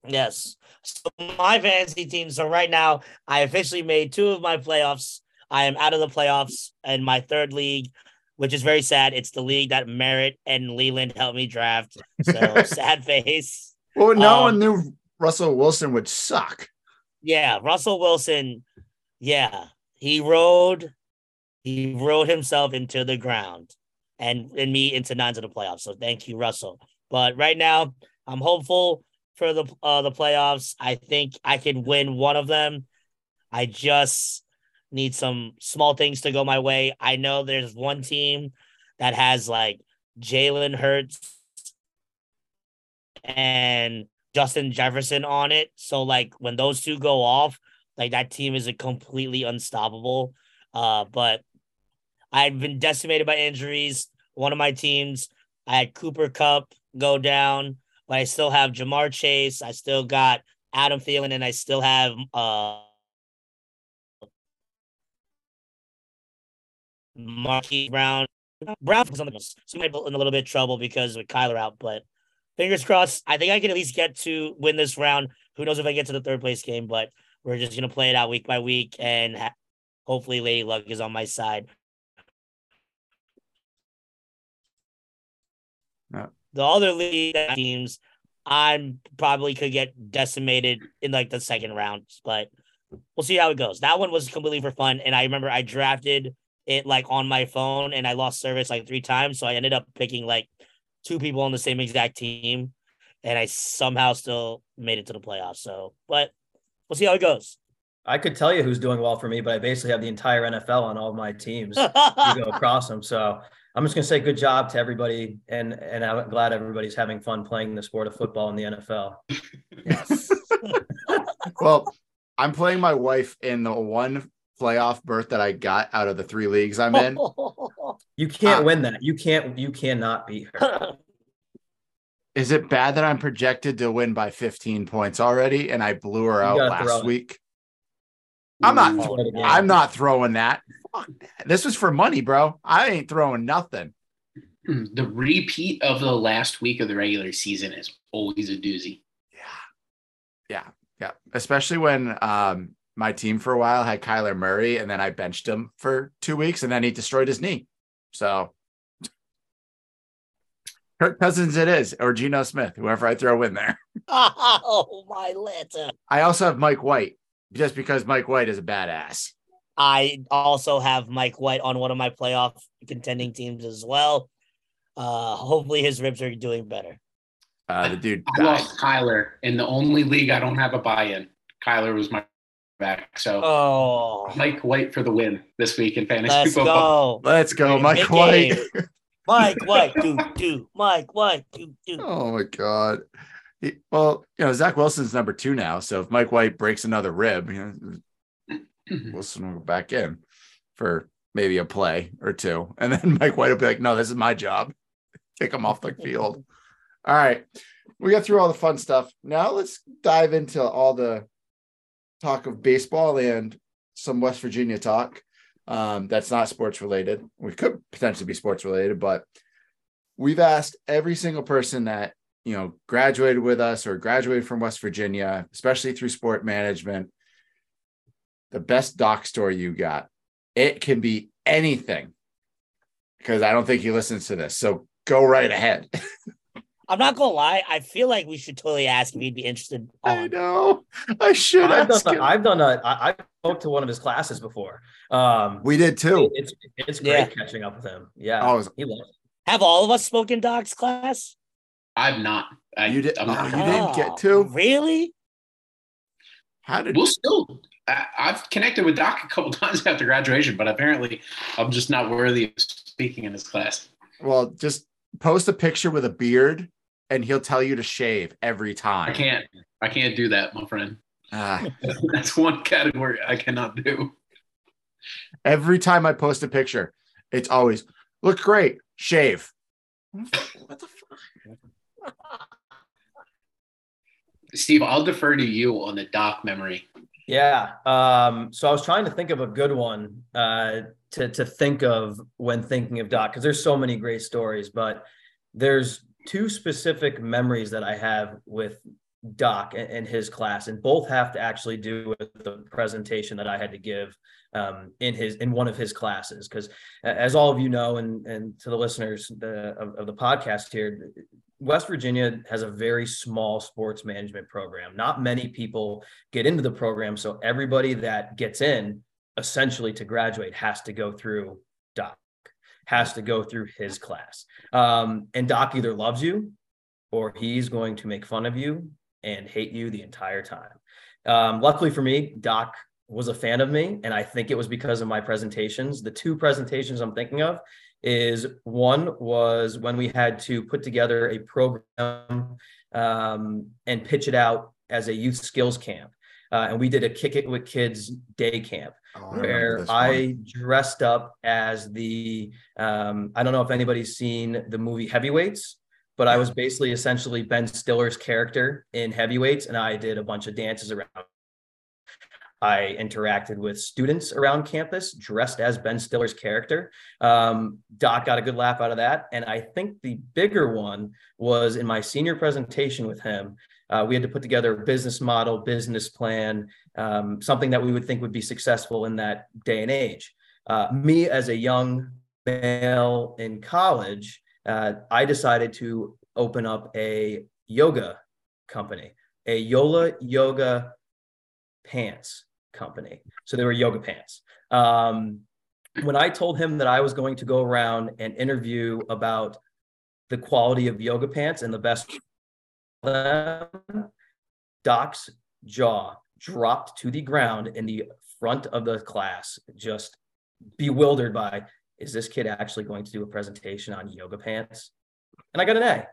Yes. So my fantasy team. So right now, I officially made two of my playoffs. I am out of the playoffs in my third league, which is very sad. It's the league that Merritt and Leland helped me draft. So sad face. Well, no Um, one knew Russell Wilson would suck. Yeah, Russell Wilson. Yeah, he rode, he rode himself into the ground, and and me into nines of the playoffs. So thank you, Russell. But right now, I'm hopeful for the uh the playoffs. I think I can win one of them. I just need some small things to go my way. I know there's one team that has like Jalen Hurts and Justin Jefferson on it. So like when those two go off, like that team is a completely unstoppable. Uh, but I've been decimated by injuries. One of my teams, I had Cooper Kupp go down, but I still have Ja'Marr Chase. I still got Adam Thielen, and I still have uh Marquise Brown. Brown was on the so might be in a little bit of trouble because with Kyler out, but fingers crossed. I think I can at least get to win this round. Who knows if I get to the third place game, but we're just gonna play it out week by week, and ha- hopefully, Lady Luck is on my side. Yeah. The other league teams, I'm probably could get decimated in like the second round, but we'll see how it goes. That one was completely for fun, and I remember I drafted it like on my phone, and I lost service like three times, so I ended up picking like two people on the same exact team, and I somehow still made it to the playoffs. So, but we'll see how it goes. I could tell you who's doing well for me, but I basically have the entire NFL on all my teams. you go across them, so I'm just gonna say good job to everybody, and and I'm glad everybody's having fun playing the sport of football in the NFL. yes. well, I'm playing my wife in the one playoff berth that I got out of the three leagues I'm in. You can't Uh, win that. You can't. You cannot beat her. Is it bad that I'm projected to win by 15 points already and I blew her You out gotta last it. week? I'm not Ooh. throwing, I'm not throwing that. Fuck that. This was for money, bro. I ain't throwing nothing. The repeat of the last week of the regular season is always a doozy. Yeah. Yeah. Yeah. Especially when um my team for a while had Kyler Murray and then I benched him for two weeks and then he destroyed his knee. So Kirk Cousins it is, or Geno Smith, whoever I throw in there. oh my letter. I also have Mike White, just because Mike White is a badass. I also have Mike White on one of my playoff contending teams as well. Uh, hopefully his ribs are doing better. Uh, the dude I died. lost Kyler in the only league I don't have a buy-in. Kyler was my back. So Oh, Mike White for the win this week in fantasy let's football. go. Let's go, Big Mike game. White. Mike White, do, do. Mike White, do, do. oh my god. He- well, you know, Zach Wilson's number two now. So if Mike White breaks another rib, you know, Wilson will go back in for maybe a play or two. And then Mike White will be like, no, this is my job. Kick him off the field. All right. We got through all the fun stuff. Now let's dive into all the talk of baseball and some West Virginia talk. Um, that's not sports related. We could potentially be sports related, but we've asked every single person that you know graduated with us or graduated from West Virginia, especially through sport management, the best doc story you got. It can be anything because I don't think he listens to this. So go right ahead. I'm not gonna lie. I feel like we should totally ask if he'd be interested. I know. I should I've ask done. him. A, I've done a. I, I spoke to one of his classes before. Um, We did too. it's it's great Yeah. catching up with him. Yeah, Oh, was- he loves. it. Have all of us spoken docs class? I've not. I, You did- I'm oh, not- you didn't get Oh, to? Really? How did We'll still. I, I've connected with Doc a couple times after graduation, but apparently I'm just not worthy of speaking in his class. well just post a picture with a beard and he'll tell you to shave every time. I can't. I can't do that, my friend. Ah. That's one category I cannot do. every time I post a picture, it's always look great, shave. What the fuck? Steve, I'll defer to you on the Doc memory. Yeah. Um, so I was trying to think of a good one uh, to to think of when thinking of Doc because there's so many great stories, but there's two specific memories that I have with Doc and, his class, and both have to actually do with the presentation that I had to give um, in his in one of his classes. Because as all of you know, and and to the listeners the, of, of the podcast here, West Virginia has a very small sports management program. Not many people get into the program. So everybody that gets in essentially to graduate has to go through Doc, has to go through his class. Um, and Doc either loves you or he's going to make fun of you and hate you the entire time. Um, luckily for me, Doc was a fan of me, and I think it was because of my presentations. The two presentations I'm thinking of is one was when we had to put together a program um, and pitch it out as a youth skills camp. Uh, and we did a kick it with kids day camp oh, where I, dressed up as the um, I don't know if anybody's seen the movie Heavyweights, but I was basically essentially Ben Stiller's character in Heavyweights, and I did a bunch of dances around I interacted with students around campus dressed as Ben Stiller's character. Um, Doc got a good laugh out of that. And I think the bigger one was in my senior presentation with him. Uh, we had to put together a business model, business plan, um, something that we would think would be successful in that day and age. Uh, me, as a young male in college, uh, I decided to open up a yoga company, a YOLO Yoga Pants company. So they were yoga pants. Um, when I told him that I was going to go around and interview about the quality of yoga pants and the best, Doc's jaw dropped to the ground in the front of the class, just bewildered by, is this kid actually going to do a presentation on yoga pants? And I got an A.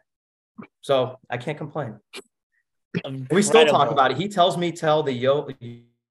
So I can't complain. Incredible. We still talk about it. He tells me tell the yoga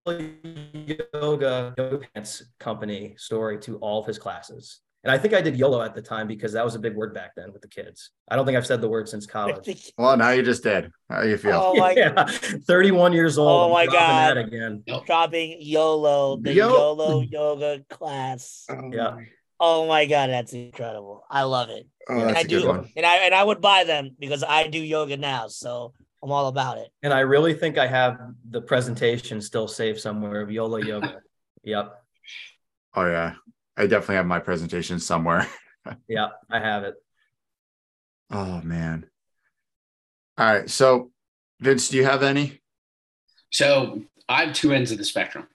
yoga yoga pants company story to all of his classes. And I think I did YOLO at the time because that was a big word back then with the kids. I don't think I've said the word since college. Well, now you just did. How do you feel? Oh my yeah. 31 years old. Oh my god. again. Dropping YOLO, the Yo- YOLO yoga class. Oh yeah. Oh my god, that's incredible. I love it. Oh, and I do and I and I would buy them because I do yoga now. So I'm all about it. And I really think I have the presentation still saved somewhere of YOLO Yoga. yep. Oh yeah. I definitely have my presentation somewhere. yeah, I have it. Oh man. All right. So Vince, do you have any? So I have two ends of the spectrum.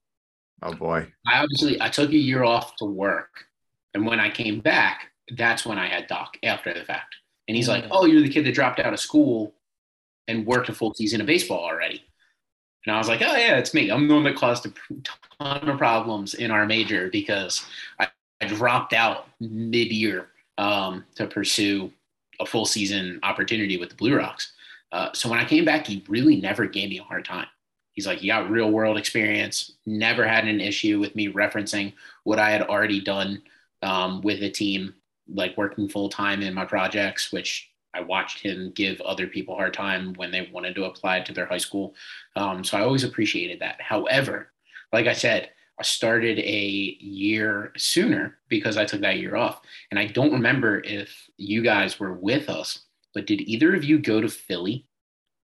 Oh boy. I obviously I took a year off to work. And when I came back, that's when I had Doc after the fact. And he's like, mm. Oh, you're the kid that dropped out of school and worked a full season of baseball already. And I was like, oh, yeah, it's me. I'm the one that caused a ton of problems in our major because I, I dropped out mid year um, to pursue a full season opportunity with the Blue Rocks. Uh, so when I came back, he really never gave me a hard time. He's like, you got real world experience, never had an issue with me referencing what I had already done um, with the team, like working full time in my projects, which I watched him give other people a hard time when they wanted to apply to their high school. Um, so I always appreciated that. However, like I said, I started a year sooner because I took that year off. And I don't remember if you guys were with us, but did either of you go to Philly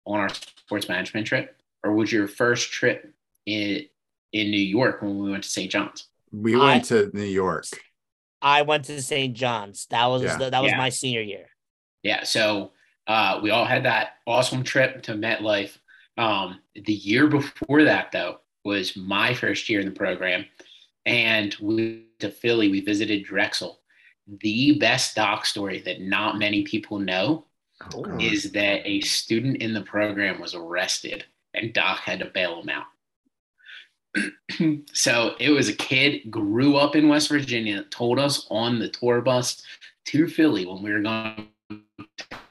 on our sports management trip? Or was your first trip in, in New York when we went to St. John's? We went I, to New York. I went to St. John's. That was yeah. that was yeah. my senior year yeah, so uh, we all had that awesome trip to MetLife. Um, the year before that, though, was my first year in the program, and we to Philly. We visited Drexel. The best doc story that not many people know oh. is that a student in the program was arrested, and Doc had to bail him out. so it was a kid grew up in West Virginia, told us on the tour bus to Philly when we were going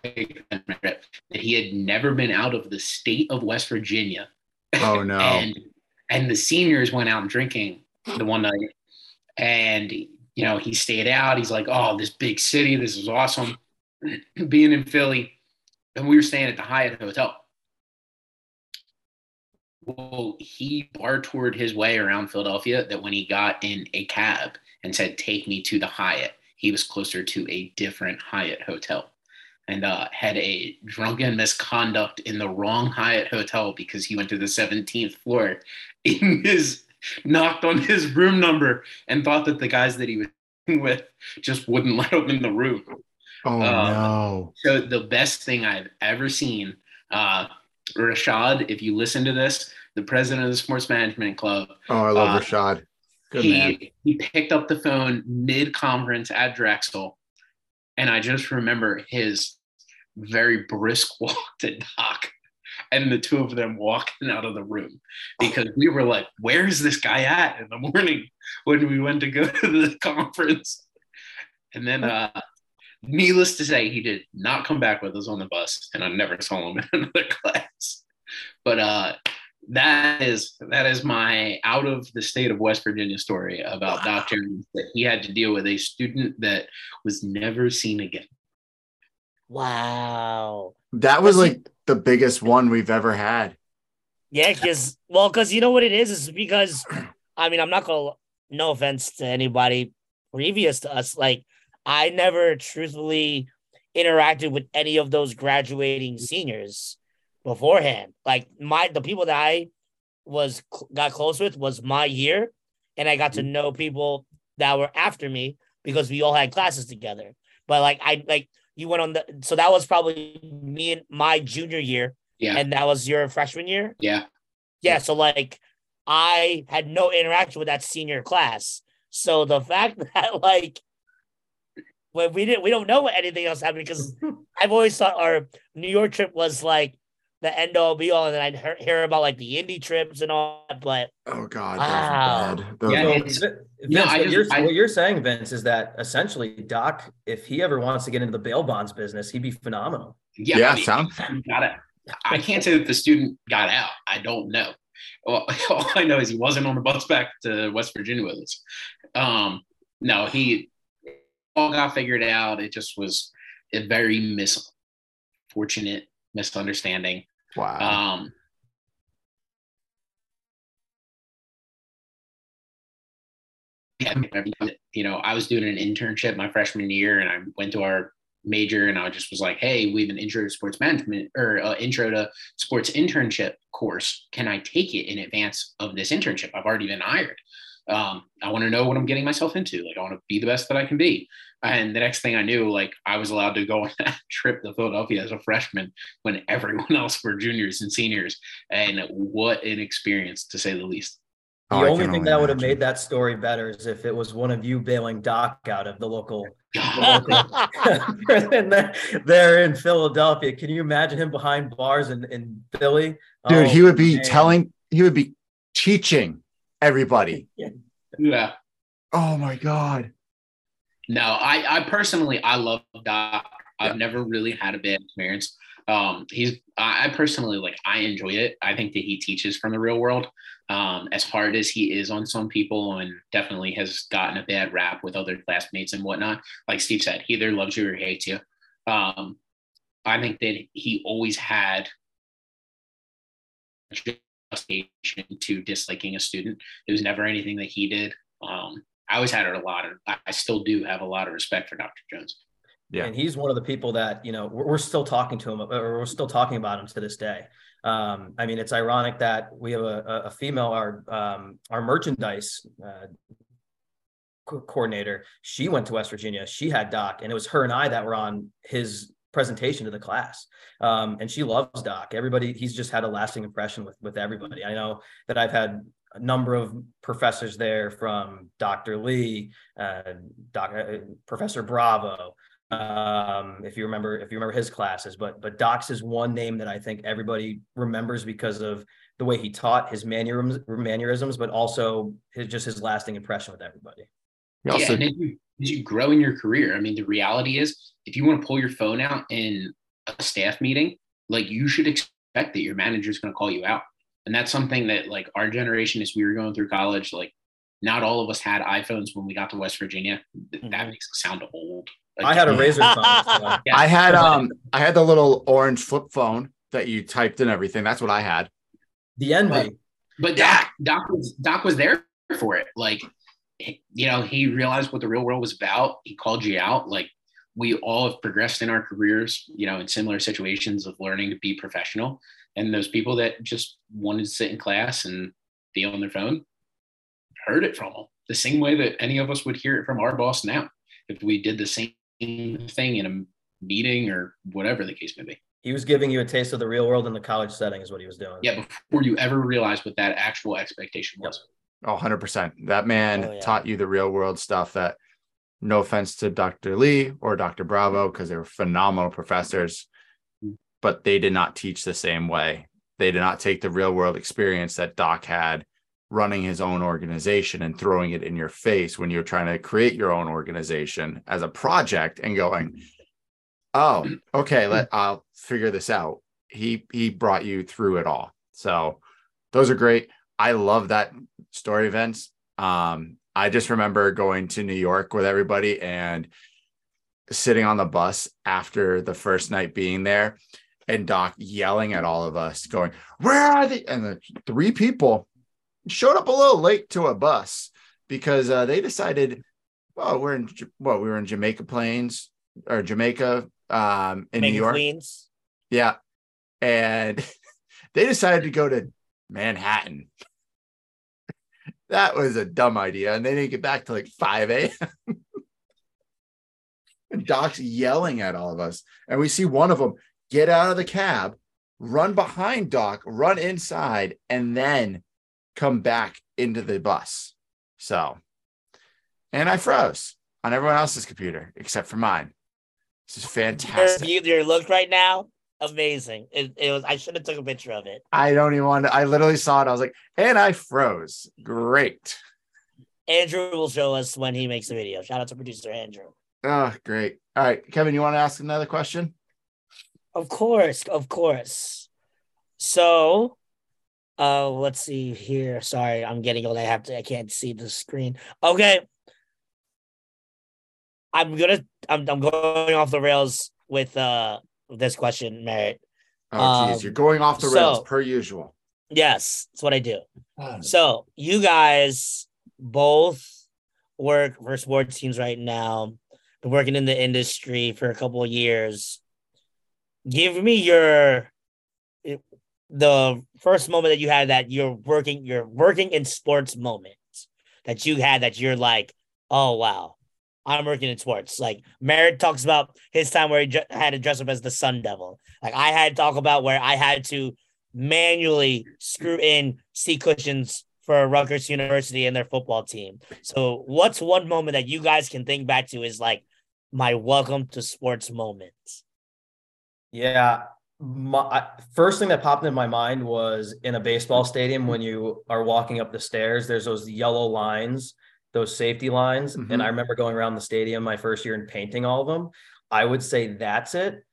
that he had never been out of the state of West Virginia. Oh no. and and the seniors went out drinking the one night. And you know he stayed out. He's like oh this big city this is awesome. Being in philly and we were staying at the hyatt hotel. Well he bar toured his way around philadelphia that when he got in a cab and said take me to the hyatt he was closer to a different hyatt hotel and uh, had a drunken misconduct in the wrong Hyatt hotel because he went to the 17th floor in his knocked on his room number and thought that the guys that he was with just wouldn't let him in the room. Oh uh, no. So the best thing I've ever seen, uh, Rashad, if you listen to this, the president of the sports management club. Oh, I love uh, Rashad. Good he, man. he picked up the phone mid conference at Drexel and I just remember his very brisk walk to Doc and the two of them walking out of the room because we were like, "Where's this guy at?" in the morning when we went to go to the conference, and then. uh Needless to say, he did not come back with us on the bus, and I never saw him in another class. But uh, that is that is my out of the state of West Virginia story about wow. Doc Jones that he had to deal with a student that was never seen again. Wow. That was like the biggest one we've ever had. Yeah, because well, because you know what it is, is because I mean, I'm not gonna no offense to anybody previous to us, like I never truthfully interacted with any of those graduating seniors beforehand. Like my the people that I was got close with was my year, and I got to mm-hmm. know people that were after me because we all had classes together. But like I like you went on the so that was probably me and my junior year. Yeah. And that was your freshman year? Yeah. Yeah. So like I had no interaction with that senior class. So the fact that like when we didn't we don't know what anything else happened because I've always thought our New York trip was like the end all be all, and then I'd hear, hear about like the indie trips and all that. But oh god, wow. Those yeah, Vince, no, what, just, you're, I, what you're saying, Vince, is that essentially Doc, if he ever wants to get into the bail bonds business, he'd be phenomenal. Yeah, yeah, I mean, sounds. Got it. I can't say that the student got out. I don't know. Well, all I know is he wasn't on the bus back to West Virginia with us. Um, no, he all got figured out. It just was a very misfortunate misunderstanding. Wow. Um, you know, I was doing an internship my freshman year, and I went to our major, and I just was like, "Hey, we have an intro to sports management or uh, intro to sports internship course. Can I take it in advance of this internship? I've already been hired. Um, I want to know what I'm getting myself into. Like, I want to be the best that I can be." And the next thing I knew, like I was allowed to go on that trip to Philadelphia as a freshman when everyone else were juniors and seniors. And what an experience to say the least. Oh, the oh, only thing that would have made that story better is if it was one of you bailing Doc out of the local, the local there in Philadelphia. Can you imagine him behind bars in, in Philly? Dude, oh, he would be man. telling, he would be teaching everybody. yeah. yeah. Oh my God. No, I, I personally I love Doc. I've yeah. never really had a bad experience. Um, he's I personally like I enjoy it. I think that he teaches from the real world. Um, as hard as he is on some people, and definitely has gotten a bad rap with other classmates and whatnot. Like Steve said, he either loves you or hates you. Um, I think that he always had justification to disliking a student. It was never anything that he did. Um, I always had a lot of, I still do have a lot of respect for Dr. Jones. Yeah. And he's one of the people that, you know, we're, we're still talking to him or we're still talking about him to this day. Um, I mean, it's ironic that we have a, a female, our, um, our merchandise, uh, coordinator. She went to West Virginia. She had Doc, and it was her and I that were on his presentation to the class. Um, and she loves Doc. Everybody, he's just had a lasting impression with with everybody. I know that I've had a number of professors there from Dr. Lee, uh, Doc, uh, Professor Bravo. Um, if you remember, if you remember his classes, but but Doc's is one name that I think everybody remembers because of the way he taught, his mannerisms, mannerisms, but also his just his lasting impression with everybody. Also, yeah, and as you, as you grow in your career, I mean, the reality is, if you want to pull your phone out in a staff meeting, like you should expect that your manager is going to call you out and that's something that like our generation as we were going through college like not all of us had iphones when we got to west virginia. Mm-hmm. that makes it sound old. Like, i had a Razr phone so. yeah. i had um i had the little orange flip phone that you typed in everything. That's what i had. The envy. But, but doc, doc was doc was there for it. Like you know he realized what the real world was about. He called you out. Like we all have progressed in our careers you know in similar situations of learning to be professional and those people that just wanted to sit in class and be on their phone heard it from them the same way that any of us would hear it from our boss now if we did the same thing in a meeting or whatever the case may be. He was giving you a taste of the real world in the college setting, is what he was doing. Yeah, before you ever realized what that actual expectation was. Oh, 100%. That man oh, yeah. taught you the real world stuff that, no offense to Dr. Lee or Dr. Bravo, because they were phenomenal professors but they did not teach the same way they did not take the real world experience that Doc had running his own organization and throwing it in your face when you're trying to create your own organization as a project and going, oh, okay, let I'll figure this out. He he brought you through it all. So those are great. I love that story events. Um, I just remember going to New York with everybody and sitting on the bus after the first night being there and Doc yelling at all of us, going, Where are they? And the three people showed up a little late to a bus because uh, they decided, well, we're in well, we were in Jamaica Plains or Jamaica um, in New York. Queens. Yeah. And they decided to go to Manhattan. that was a dumb idea. And they didn't get back to like 5 a.m. and Doc's yelling at all of us. And we see one of them get out of the cab, run behind Doc, run inside, and then come back into the bus. So, and I froze on everyone else's computer except for mine. This is fantastic. Your, your look right now, amazing. It, it was. I should have took a picture of it. I don't even want to. I literally saw it. I was like, and I froze. Great. Andrew will show us when he makes the video. Shout out to producer Andrew. Oh, great. All right, Kevin, you want to ask another question? Of course, of course. So, uh, let's see here. Sorry, I'm getting old. I have to. I can't see the screen. Okay. I'm gonna. I'm. I'm going off the rails with uh this question, Merritt. Oh, geez, um, you're going off the rails so, per usual. Yes, that's what I do. So you guys both work for sports teams right now. Been working in the industry for a couple of years give me your the first moment that you had that you're working you're working in sports moment that you had that you're like oh wow i'm working in sports like merritt talks about his time where he had to dress up as the sun devil like i had to talk about where i had to manually screw in seat cushions for Rutgers University and their football team. So, what's one moment that you guys can think back to is like my welcome to sports moments? Yeah. My first thing that popped in my mind was in a baseball stadium when you are walking up the stairs, there's those yellow lines, those safety lines. Mm-hmm. And I remember going around the stadium my first year and painting all of them. I would say that's it.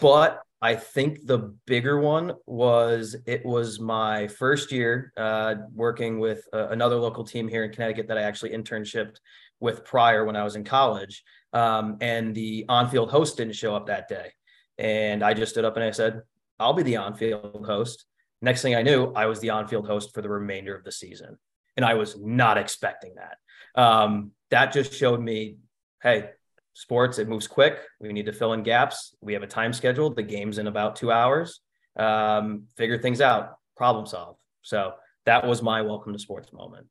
But I think the bigger one was it was my first year uh, working with uh, another local team here in Connecticut that I actually internshiped with prior when I was in college. Um, and the on field host didn't show up that day. And I just stood up and I said, I'll be the on field host. Next thing I knew, I was the on field host for the remainder of the season. And I was not expecting that. Um, that just showed me hey, sports, it moves quick. We need to fill in gaps. We have a time schedule. The game's in about two hours. Um, figure things out, problem solve. So that was my welcome to sports moment.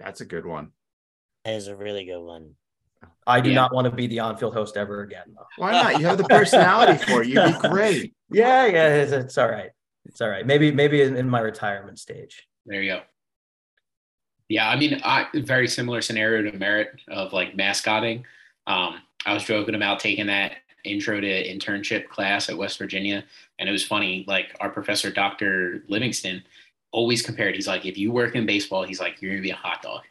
That's a good one. That is a really good one. I do yeah. not want to be the on-field host ever again. Though. Why not? You have the personality for it. You'd be great. yeah, yeah, it's, it's, all right. It's all right. Maybe, maybe in, in, my retirement stage. There you go. Yeah, I mean, I very similar scenario to Merritt of like mascotting. Um, I was joking about taking that intro to internship class at West Virginia, and it was funny. Like our professor, Dr. Livingston, always compared. He's like, if you work in baseball, he's like, you're gonna be a hot dog.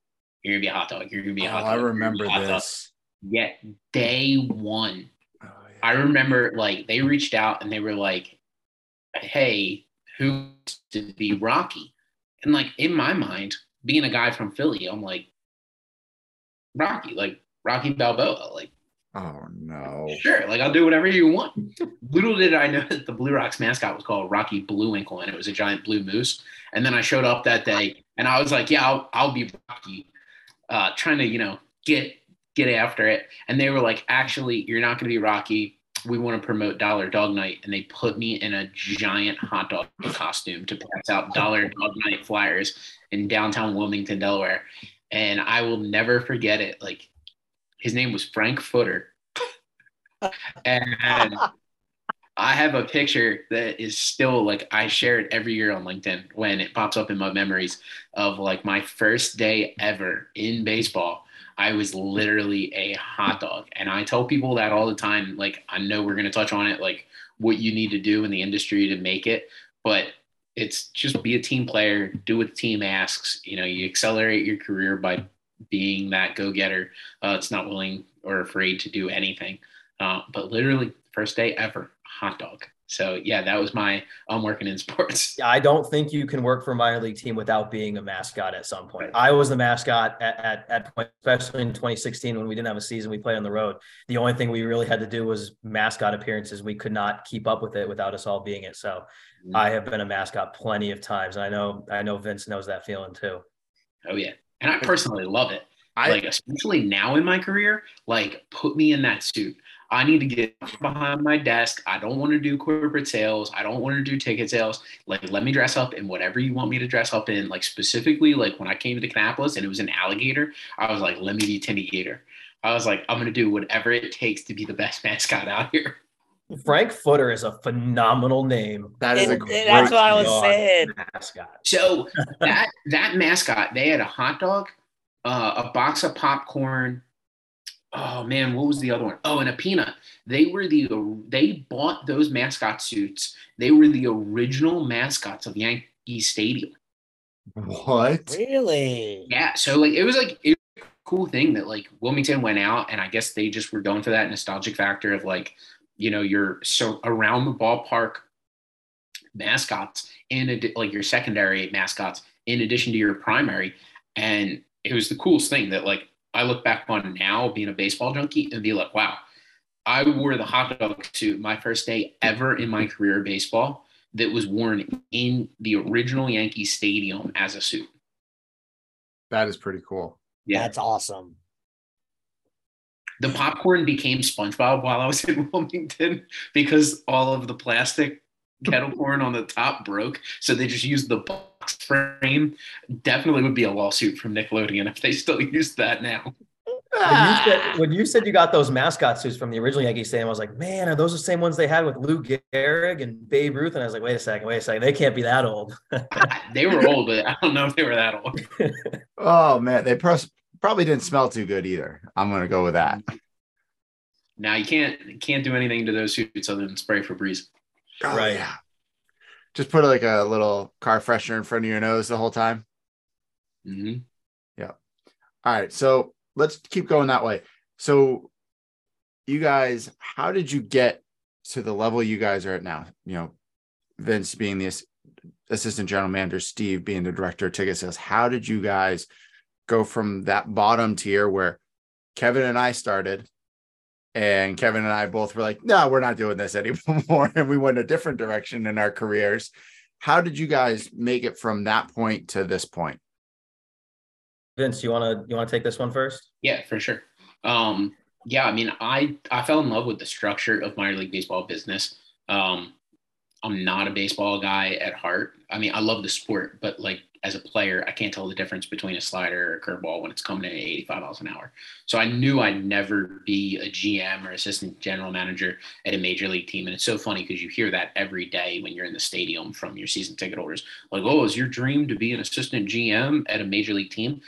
You're gonna be a hot dog. You're gonna be a oh, hot oh, dog. I remember this. Yet day one, oh, yeah. I remember like they reached out and they were like, "Hey, who to be Rocky?" And like in my mind, being a guy from Philly, I'm like, Rocky, like Rocky Balboa, like. Oh no! Sure, like I'll do whatever you want. Little did I know that the Blue Rocks mascot was called Rocky Blue Bluewinkle, and it was a giant blue moose. And then I showed up that day, and I was like, "Yeah, I'll, I'll be Rocky." Uh, trying to, you know, get get after it. And they were like, actually, you're not going to be Rocky. We want to promote Dollar Dog Night, and they put me in a giant hot dog costume to pass out Dollar Dog Night flyers in downtown Wilmington, Delaware. And I will never forget it. Like his name was Frank Footer, and I have a picture that is still like I share it every year on LinkedIn when it pops up in my memories of like my first day ever in baseball. I was literally a hot dog. And I tell people that all the time. Like, I know we're going to touch on it, like what you need to do in the industry to make it. But it's just be a team player, do what the team asks. You know, you accelerate your career by being that go getter. Uh, it's not willing or afraid to do anything. Uh, but literally, first day ever, hot dog. So yeah, that was my I'm working in sports. I don't think you can work for a minor league team without being a mascot at some point. I was the mascot at at, at point, especially in 2016 when we didn't have a season, we played on the road. The only thing we really had to do was mascot appearances. We could not keep up with it without us all being it. So mm-hmm. I have been a mascot plenty of times. And I know I know Vince knows that feeling too. Oh yeah. And I personally love it. I, like especially now in my career, like put me in that suit. I need to get behind my desk. I don't want to do corporate sales. I don't want to do ticket sales. Like, let me dress up in whatever you want me to dress up in. Like, specifically, like when I came to Kannapolis and it was an alligator, I was like, let me be Timmy Gator. I was like, I'm going to do whatever it takes to be the best mascot out here. Frank Footer is a phenomenal name. That is a great That's what I was saying. Mascot. So that that mascot, they had a hot dog, uh, a box of popcorn, oh man, what was the other one? Oh, and a peanut. They were the they bought those mascot suits. They were the original mascots of Yankee Stadium. What? Really? Yeah. So like it was like it was a cool thing that like Wilmington went out and I guess they just were going for that nostalgic factor of like, you know, you're so around the ballpark mascots in a, like your secondary mascots in addition to your primary. And it was the coolest thing that like I look back on now being a baseball junkie and be like, wow, I wore the hot dog suit my first day ever in my career of baseball that was worn in the original Yankee Stadium as a suit. That is pretty cool. Yeah. That's awesome. The popcorn became SpongeBob while I was in Wilmington because all of the plastic kettle corn on the top broke. So they just used the box frame. Definitely would be a lawsuit from Nickelodeon if they still use that now. When you, said, ah. when you, said, you got those mascot suits from the original Yankee Stadium, I was like, man, are those the same ones they had with Lou Gehrig and Babe Ruth? And I was like, wait a second, wait a second, they can't be that old. they were old, but I don't know if they were that old. oh man, they probably didn't smell too good either. I'm gonna go with that. Now you can't can't do anything to those suits other than spray Febreze. Oh, right. Yeah. Just put like a little car freshener in front of your nose the whole time. Mm-hmm. Yeah. All right. So let's keep going that way. So, you guys, how did you get to the level you guys are at now? You know, Vince being the assistant general manager, Steve being the director of ticket sales. How did you guys go from that bottom tier where Kevin and I started and Kevin and I both were like, no, we're not doing this anymore. and we went a different direction in our careers. How did you guys make it from that point to this point? Vince, you want to you want to take this one first? Yeah, for sure. Um, yeah, I mean, I I fell in love with the structure of minor league baseball business. Um, I'm not a baseball guy at heart. I mean, I love the sport, but like as a player, I can't tell the difference between a slider or a curveball when it's coming in at 85 miles an hour. So I knew I'd never be a GM or assistant general manager at a major league team. And it's so funny because you hear that every day when you're in the stadium from your season ticket holders. Like, oh, is your dream to be an assistant GM at a major league team?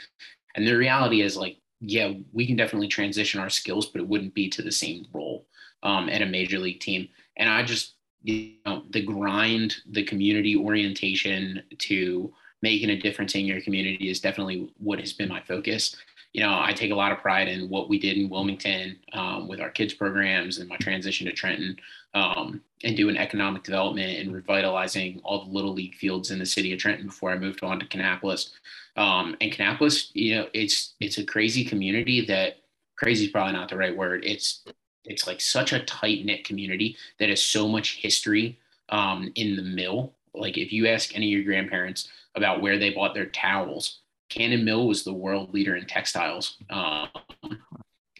And the reality is like, yeah, we can definitely transition our skills, but it wouldn't be to the same role um, at a major league team. And I just, you know, the grind, the community orientation to making a difference in your community is definitely what has been my focus. You know, I take a lot of pride in what we did in Wilmington um, with our kids programs and my transition to Trenton um, and doing economic development and revitalizing all the little league fields in the city of Trenton before I moved on to Kannapolis. Um, and Kannapolis, you know, it's it's a crazy community that crazy is probably not the right word. It's it's like such a tight knit community that has so much history um, in the mill. Like if you ask any of your grandparents, about where they bought their towels. Cannon Mill was the world leader in textiles. Um,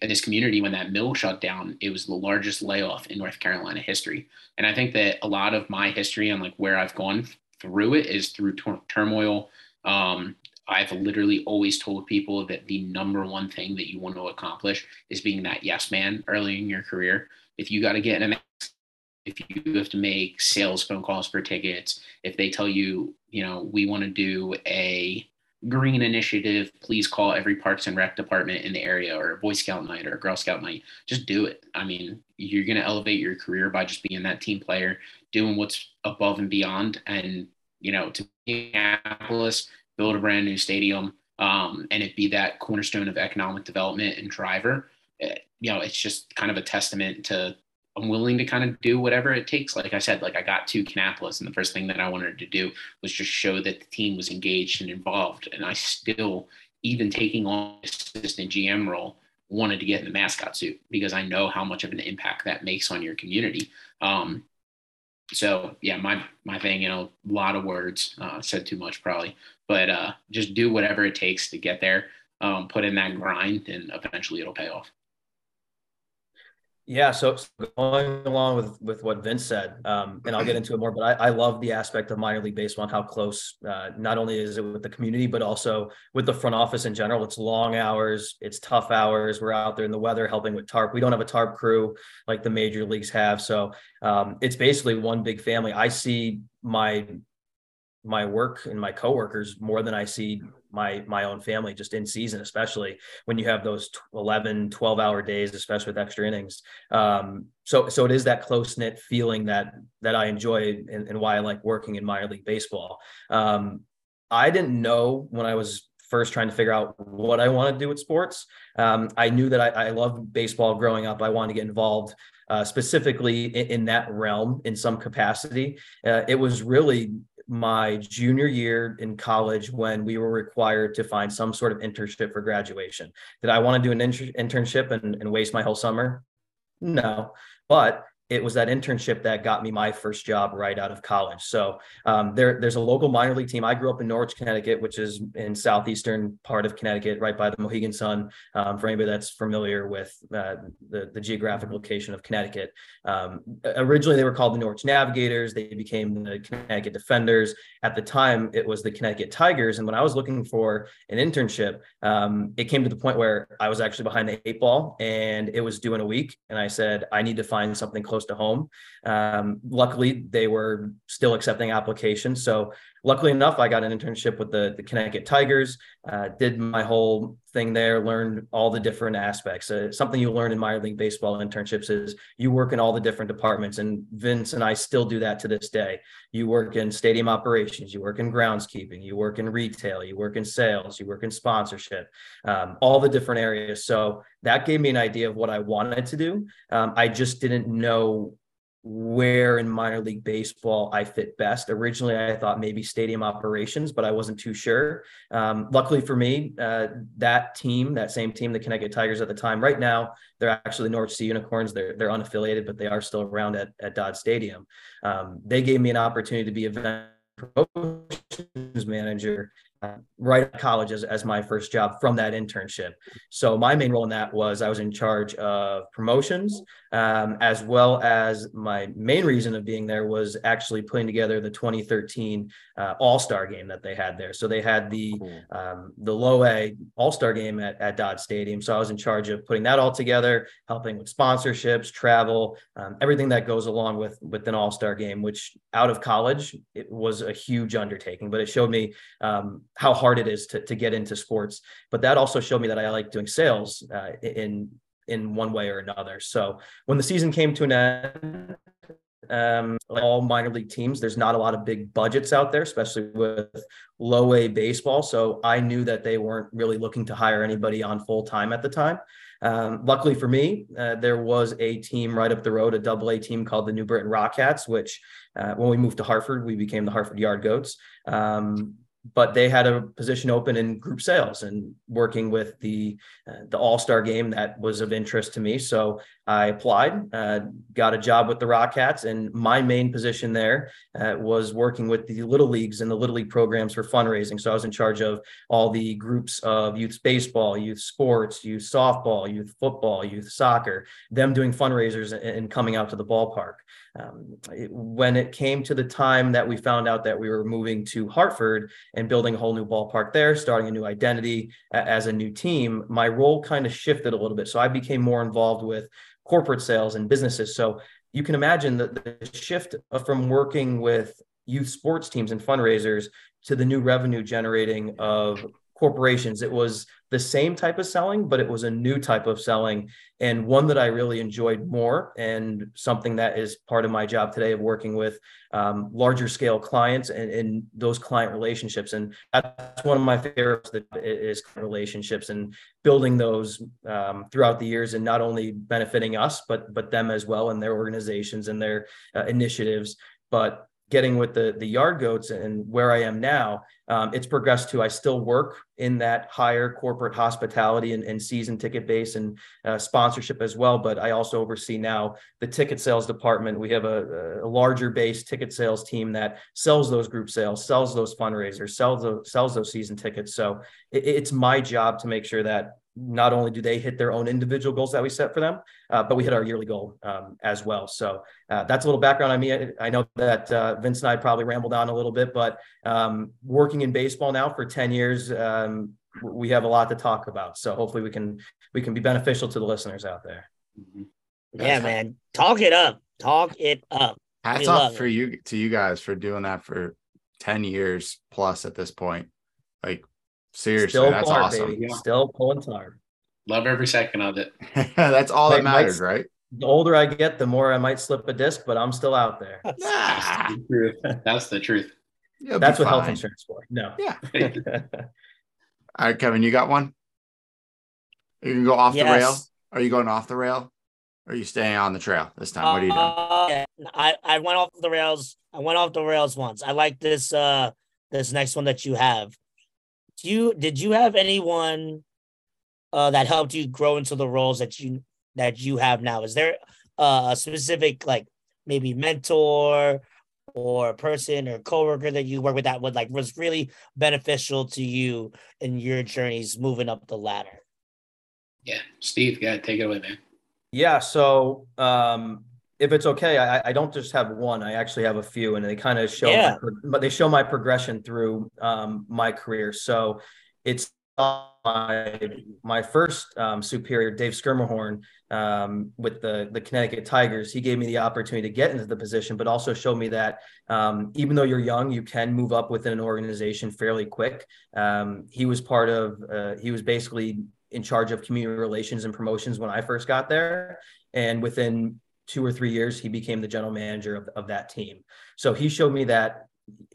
in this community, when that mill shut down, it was the largest layoff in North Carolina history. And I think that a lot of my history and like where I've gone through it is through turmoil. Um, I've literally always told people that the number one thing that you want to accomplish is being that yes man early in your career. If you got to get in a if you have to make sales phone calls for tickets, if they tell you, you know, we want to do a green initiative, please call every parks and rec department in the area or a Boy Scout night or a Girl Scout night. Just do it. I mean, you're going to elevate your career by just being that team player, doing what's above and beyond. And you know, to Kannapolis, build a brand new stadium, um, and it be that cornerstone of economic development and driver. It, eh, you know, it's just kind of a testament to I'm willing to kind of do whatever it takes. Like I said, like I got to Kannapolis, and the first thing that I wanted to do was just show that the team was engaged and involved. And I still, even taking on assistant GM role, wanted to get in the mascot suit because I know how much of an impact that makes on your community. Um, so yeah, my my thing, you know, a lot of words, uh, said too much probably, but uh, just do whatever it takes to get there. Um, put in that grind, and eventually it'll pay off. Yeah, so, going along with with what Vince said, um, and I'll get into it more, but I, I, love the aspect of minor league baseball and how close uh, not only is it with the community, but also with the front office in general. It's long hours, it's tough hours. We're out there in the weather helping with tarp. We don't have a tarp crew like the major leagues have, so um, it's basically one big family. I see my my work and my coworkers more than I see my my own family just in season especially when you have those 11 12 hour days especially with extra innings. Um, so so it is that close knit feeling that that I enjoy and, and, why I like working in minor league baseball. Um, I didn't know when I was first trying to figure out what I want to do with sports. Um, I knew that I, I loved baseball growing up. I wanted to get involved uh, specifically in, in, that realm in some capacity. Uh, it was really my junior year in college when we were required to find some sort of internship for graduation. Did I want to do an inter- internship and, and waste my whole summer? No. But it was that internship that got me my first job right out of college. So um, there, there's a local minor league team. I grew up in Norwich, Connecticut, which is in southeastern part of Connecticut, right by the Mohegan Sun. Um, for anybody that's familiar with uh, the, the geographic location of Connecticut, um, originally they were called the Norwich Navigators. They became the Connecticut Defenders. At the time, it was the Connecticut Tigers. And when I was looking for an internship, um, it came to the point where I was actually behind the eight ball, and it was due in a week. And I said, I need to find something close close to home. Um, luckily, they were still accepting applications. So, luckily enough, I got an internship with the, the Connecticut Tigers, uh, did my whole thing there, learned all the different aspects. Uh, something you learn in minor league baseball internships is you work in all the different departments. And Vince and I still do that to this day. You work in stadium operations, you work in groundskeeping, you work in retail, you work in sales, you work in sponsorship, um, all the different areas. So, that gave me an idea of what I wanted to do. Um, I just didn't know where in minor league baseball I fit best. Originally, I thought maybe stadium operations, but I wasn't too sure. Um, luckily for me, uh, that team, that same team, the Connecticut Tigers at the time, right now, they're actually the Norwich Sea Unicorns. They're, they're unaffiliated, but they are still around at, at Dodd Stadium. Um, they gave me an opportunity to be event promotions manager right of college as, as my first job from that internship. So my main role in that was I was in charge of promotions, um, as well as my main reason of being there was actually putting together the 2013 uh, All Star game that they had there. So they had the cool. um, the low A All Star game at, at Dodd Stadium. So I was in charge of putting that all together, helping with sponsorships, travel, um, everything that goes along with with an All Star game. Which out of college it was a huge undertaking, but it showed me um, how hard it is to, to get into sports. But that also showed me that I like doing sales uh, in in one way or another. So when the season came to an end, um, like all minor league teams, there's not a lot of big budgets out there, especially with low A baseball. So I knew that they weren't really looking to hire anybody on full time at the time. Um, luckily for me, uh, there was a team right up the road, a double A team called the New Britain Rockcats, which uh, when we moved to Hartford, we became the Hartford Yard Goats. Um, but they had a position open in group sales and working with the uh, the All Star game that was of interest to me. So I applied, uh, got a job with the Rockcats, and my main position there uh, was working with the little leagues and the little league programs for fundraising. So I was in charge of all the groups of youth baseball, youth sports, youth softball, youth football, youth soccer, them doing fundraisers and, coming out to the ballpark. Um, it, when it came to the time that we found out that we were moving to Hartford and building a whole new ballpark there, starting a new identity as a new team, my role kind of shifted a little bit. So I became more involved with corporate sales and businesses. So you can imagine that the shift from working with youth sports teams and fundraisers to the new revenue generating of corporations. It was the same type of selling, but it was a new type of selling and one that I really enjoyed more and something that is part of my job today of working with um, larger scale clients and, and, those client relationships. And that's one of my favorites that is relationships and building those um, throughout the years and not only benefiting us, but, but them as well and their organizations and their uh, initiatives. But getting with the the yard goats and where I am now, um, it's progressed to I still work in that higher corporate hospitality and, and season ticket base and uh, sponsorship as well. But I also oversee now the ticket sales department. We have a, a larger base ticket sales team that sells those group sales, sells those fundraisers, sells those sells those season tickets. So it, it's my job to make sure that not only do they hit their own individual goals that we set for them, uh, but we hit our yearly goal um, as well. So uh, that's a little background on me. I, I know that uh, Vince and I probably rambled on a little bit, but um, working in baseball now for 10 years, um, we have a lot to talk about. So hopefully we can we can be beneficial to the listeners out there. Mm-hmm. Yeah, man, talk it up, talk it up. Hats we off for it. you to you guys for doing that for 10 years plus at this point. Like Seriously, Still that's hard, awesome. Baby. Still pulling hard. Love every second of it. that's all that matters, right? The older I get, the more I might slip a disc, but I'm still out there. That's the truth. That's the truth. That's what fine. health insurance for. No. Yeah. all right, Kevin, you got one? You can go off yes. the rail. Are you going off the rail? Or are you staying on the trail this time? What are you doing? Uh, I, I went off the rails. I went off the rails once. I like this uh this next one that you have do you did you have anyone uh, that helped you grow into the roles that you that you have now? Is there uh, a specific like maybe mentor or person or coworker that you work with that would like was really beneficial to you in your journeys moving up the ladder? Yeah, Steve, yeah, take it away, man. Yeah, so um, if it's okay, I, I don't just have one. I actually have a few, and they kind of show, yeah. but they show my progression through um, my career. So it's my my first um, superior, Dave Schermerhorn, um, with the the Connecticut Tigers. He gave me the opportunity to get into the position, but also showed me that um, even though you're young, you can move up within an organization fairly quick. Um, he was part of. Uh, he was basically in charge of community relations and promotions when I first got there, and within two or three years, he became the general manager of, of that team. So he showed me that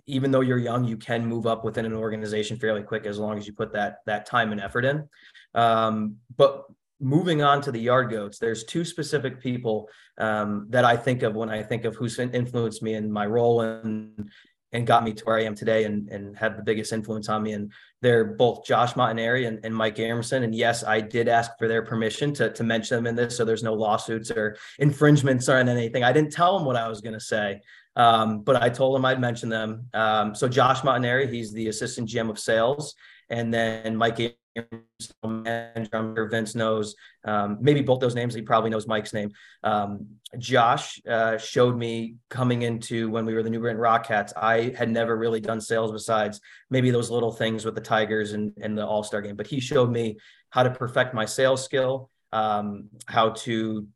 even though you're young, you can move up within an organization fairly quick as long as you put that that time and effort in. Um, but moving on to the yard goats, there's two specific people um, that I think of when I think of who's influenced me in my role and and got me to where I am today and, and had the biggest influence on me. And they're both Josh Montanari and, and Mike Abramson. And yes, I did ask for their permission to, to mention them in this. So there's no lawsuits or infringements or anything. I didn't tell them what I was going to say, um, but I told them I'd mention them. Um, so Josh Montanari, he's the assistant GM of sales. And then Mike manager, I'm sure Vince knows um, maybe both those names. He probably knows Mike's name. Um, Josh uh, showed me coming into when we were the New Britain Rockcats. I had never really done sales besides maybe those little things with the Tigers and, and the All Star game, but he showed me how to perfect my sales skill, um, how to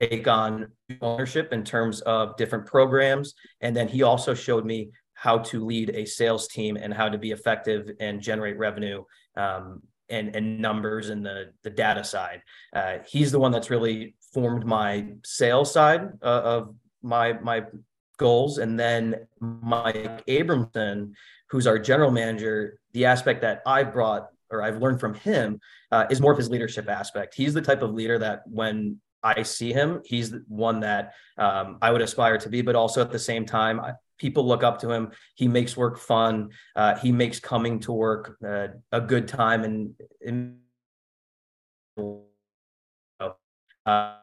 take on ownership in terms of different programs. And then he also showed me how to lead a sales team and how to be effective and generate revenue um, and, and numbers and the, the data side. Uh, he's the one that's really formed my sales side uh, of my my goals. And then Mike Abramson, who's our general manager, the aspect that I brought or I've learned from him uh, is more of his leadership aspect. He's the type of leader that when I see him, he's one that um, I would aspire to be, but also at the same time, people look up to him. He makes work fun. Uh, he makes coming to work uh, a good time and, and uh,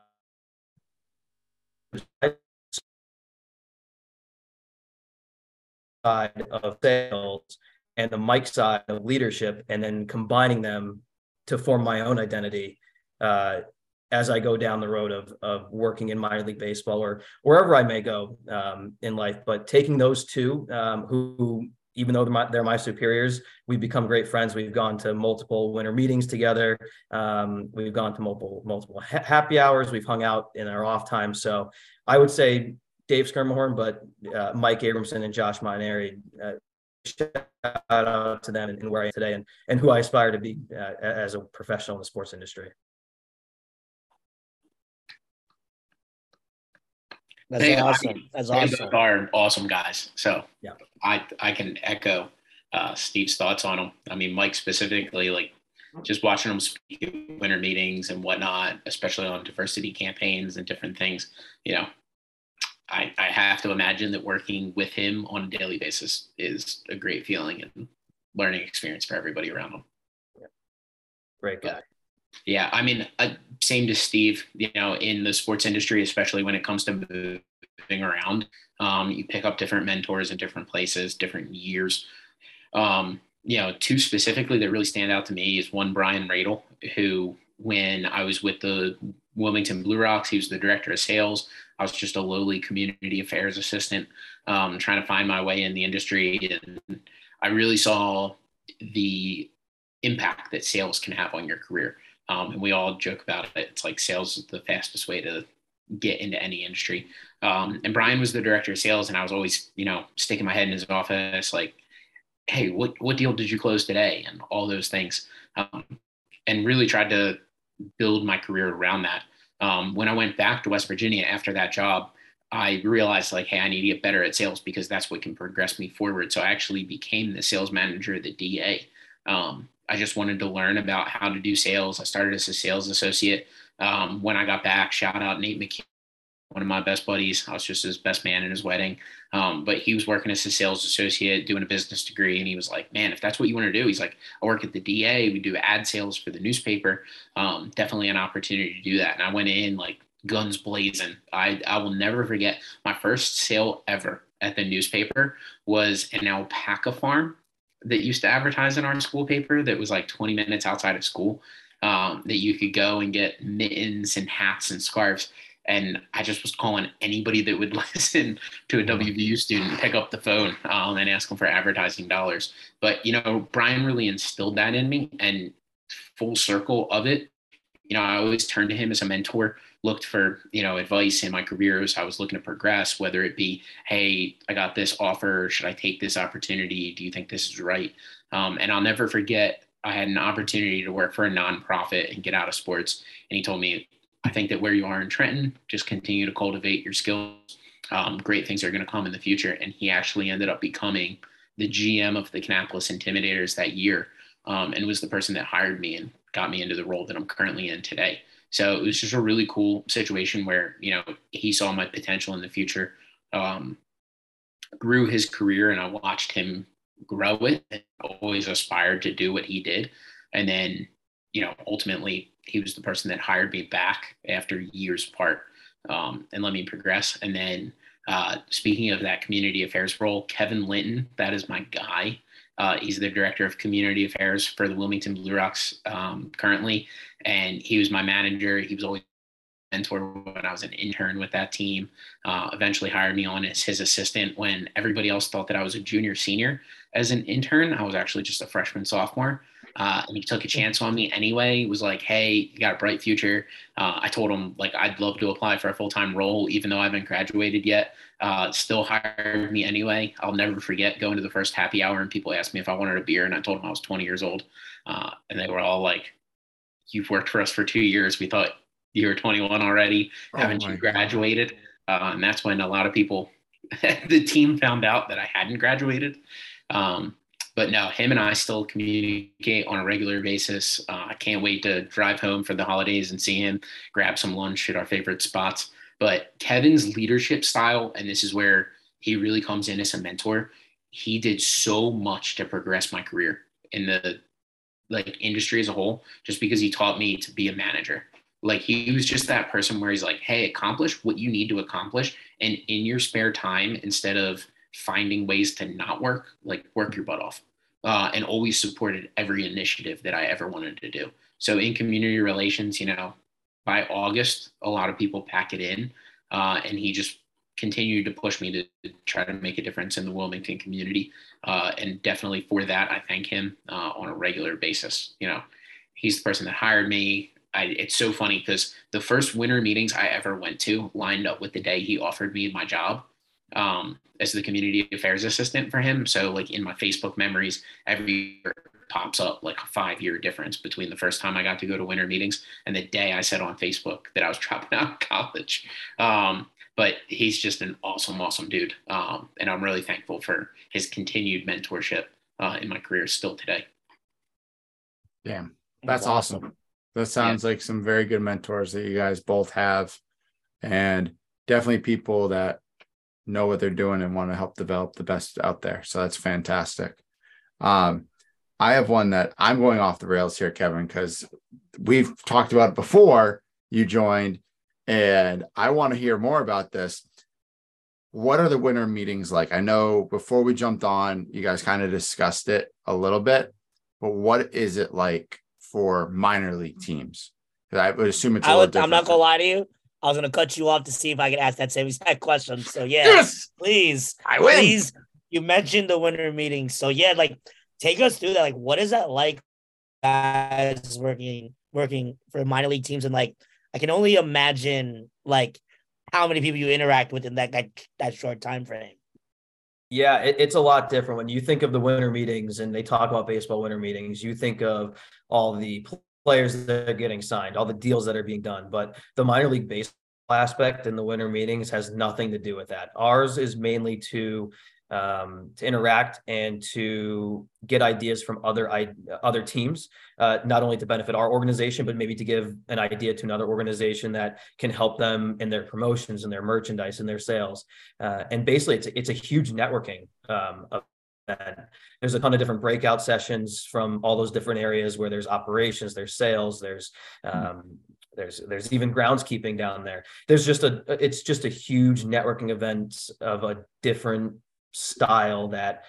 side of sales and the Mike side of leadership, and then combining them to form my own identity uh, as I go down the road of of working in minor league baseball or wherever I may go um, in life. But taking those two, um, who, who, even though they're my, they're my, superiors, we've become great friends. We've gone to multiple winter meetings together. Um, we've gone to multiple multiple ha- happy hours. We've hung out in our off time. So I would say Dave Schermerhorn, but uh, Mike Abramson and Josh Montanari, uh, shout out to them and, and where I am today and, and who I aspire to be uh, as a professional in the sports industry. That's They- I awesome. mean, That's They awesome. both are awesome guys. So Yeah. I I can echo uh, Steve's thoughts on them. I mean, Mike specifically, like just watching him speak at winter meetings and whatnot, especially on diversity campaigns and different things. You know, I I have to imagine that working with him on a daily basis is a great feeling and learning experience for everybody around him. Yeah. Great guy. Yeah, I mean, uh, same to Steve. You know, in the sports industry, especially when it comes to moving around, um, you pick up different mentors in different places, different years. Um, you know, two specifically that really stand out to me is one Brian Radel, who when I was with the Wilmington Blue Rocks, he was the director of sales. I was just a lowly community affairs assistant, um, trying to find my way in the industry, and I really saw the impact that sales can have on your career. Um, and we all joke about it. It's like sales is the fastest way to get into any industry. Um, and Brian was the director of sales, and I was always, you know, sticking my head in his office, like, "Hey, what what deal did you close today?" and all those things, um, and really tried to build my career around that. Um, when I went back to West Virginia after that job, I realized like, hey, I need to get better at sales because that's what can progress me forward. So I actually became the sales manager of the DA. Um, I just wanted to learn about how to do sales. I started as a sales associate. Um, when I got back, shout out Nate McKee, one of my best buddies. I was just his best man in his wedding. Um, but he was working as a sales associate, doing a business degree. And he was like, man, if that's what you want to do, he's like, I work at the DA. We do ad sales for the newspaper. Um, definitely an opportunity to do that. And I went in like guns blazing. I, I will never forget my first sale ever at the newspaper was an alpaca farm that used to advertise in our school paper that was like 20 minutes outside of school um, that you could go and get mittens and hats and scarves. And I just was calling anybody that would listen to a WVU student pick up the phone um, and ask them for advertising dollars. But, you know, Brian really instilled that in me and full circle of it. You know, I always turned to him as a mentor, looked for, you know, advice in my career as I was looking to progress, whether it be, hey, I got this offer. Should I take this opportunity? Do you think this is right? Um, and I'll never forget, I had an opportunity to work for a nonprofit and get out of sports. And he told me, I think that where you are in Trenton, just continue to cultivate your skills. Um, great things are going to come in the future. And he actually ended up becoming the GM of the Kannapolis Intimidators that year um, and was the person that hired me and got me into the role that I'm currently in today. So it was just a really cool situation where, you know, he saw my potential in the future, um, grew his career, and I watched him grow it and always aspired to do what he did. And then, you know, ultimately he was the person that hired me back after years apart um, and let me progress. And then, uh, speaking of that community affairs role, Kevin Linton, that is my guy. Uh, he's the director of community affairs for the Wilmington Blue Rocks um, currently, and he was my manager. He was always mentor when I was an intern with that team. Uh, eventually hired me on as his assistant when everybody else thought that I was a junior senior as an intern. I was actually just a freshman sophomore. Uh, and he took a chance on me anyway. He was like, "Hey, you got a bright future." Uh, I told him like I'd love to apply for a full time role, even though I haven't graduated yet. Uh, still hired me anyway. I'll never forget going to the first happy hour and people asked me if I wanted a beer, and I told them I was 20 years old, uh, and they were all like, "You've worked for us for two years. We thought you were 21 already. Oh Haven't you graduated?" Uh, and that's when a lot of people, the team, found out that I hadn't graduated. Um, but no, him and I still communicate on a regular basis. Uh, I can't wait to drive home for the holidays and see him, grab some lunch at our favorite spots. But Kevin's leadership style, and this is where he really comes in as a mentor. He did so much to progress my career in the like industry as a whole, just because he taught me to be a manager. Like he was just that person where he's like, "Hey, accomplish what you need to accomplish, and in your spare time, instead of finding ways to not work, like work your butt off." Uh, and always supported every initiative that I ever wanted to do. So in community relations, you know, by August, a lot of people pack it in, uh, and he just continued to push me to, to try to make a difference in the Wilmington community. Uh, and definitely for that, I thank him uh, on a regular basis. You know, he's the person that hired me. I, it's so funny because the first winter meetings I ever went to lined up with the day he offered me my job. um, as the community affairs assistant for him. So like in my Facebook memories, every year pops up like a five year difference between the first time I got to go to winter meetings and the day I said on Facebook that I was dropping out of college. Um, but he's just an awesome, awesome dude. Um, and I'm really thankful for his continued mentorship uh, in my career still today. Damn, that's awesome. That sounds yeah. like some very good mentors that you guys both have, and definitely people that know what they're doing and want to help develop the best out there. So that's fantastic. Um, I have one that I'm going off the rails here, Kevin, because we've talked about it before you joined, and I want to hear more about this. What are the winter meetings like? I know before we jumped on, you guys kind of discussed it a little bit, but what is it like for minor league teams? I would assume it's. I would, I'm not gonna lie to you. I was gonna cut you off to see if I could ask that same exact question. So yeah, yes! please, I win. Please, you mentioned the winter meeting, so yeah, like take us through that. Like, what is that like? Guys working working for minor league teams, and like, I can only imagine like how many people you interact with in that that, that short time frame. Yeah, it, it's a lot different when you think of the winter meetings and they talk about baseball winter meetings. You think of all the players that are getting signed, all the deals that are being done. But the minor league baseball aspect in the winter meetings has nothing to do with that. Ours is mainly to um, to interact and to get ideas from other other teams, uh, not only to benefit our organization, but maybe to give an idea to another organization that can help them in their promotions and their merchandise and their sales. Uh, and basically, it's it's a huge networking um, there's a ton of different breakout sessions from all those different areas where there's operations there's sales there's um, there's there's even groundskeeping down there. There's just a it's just a huge networking event of a different style that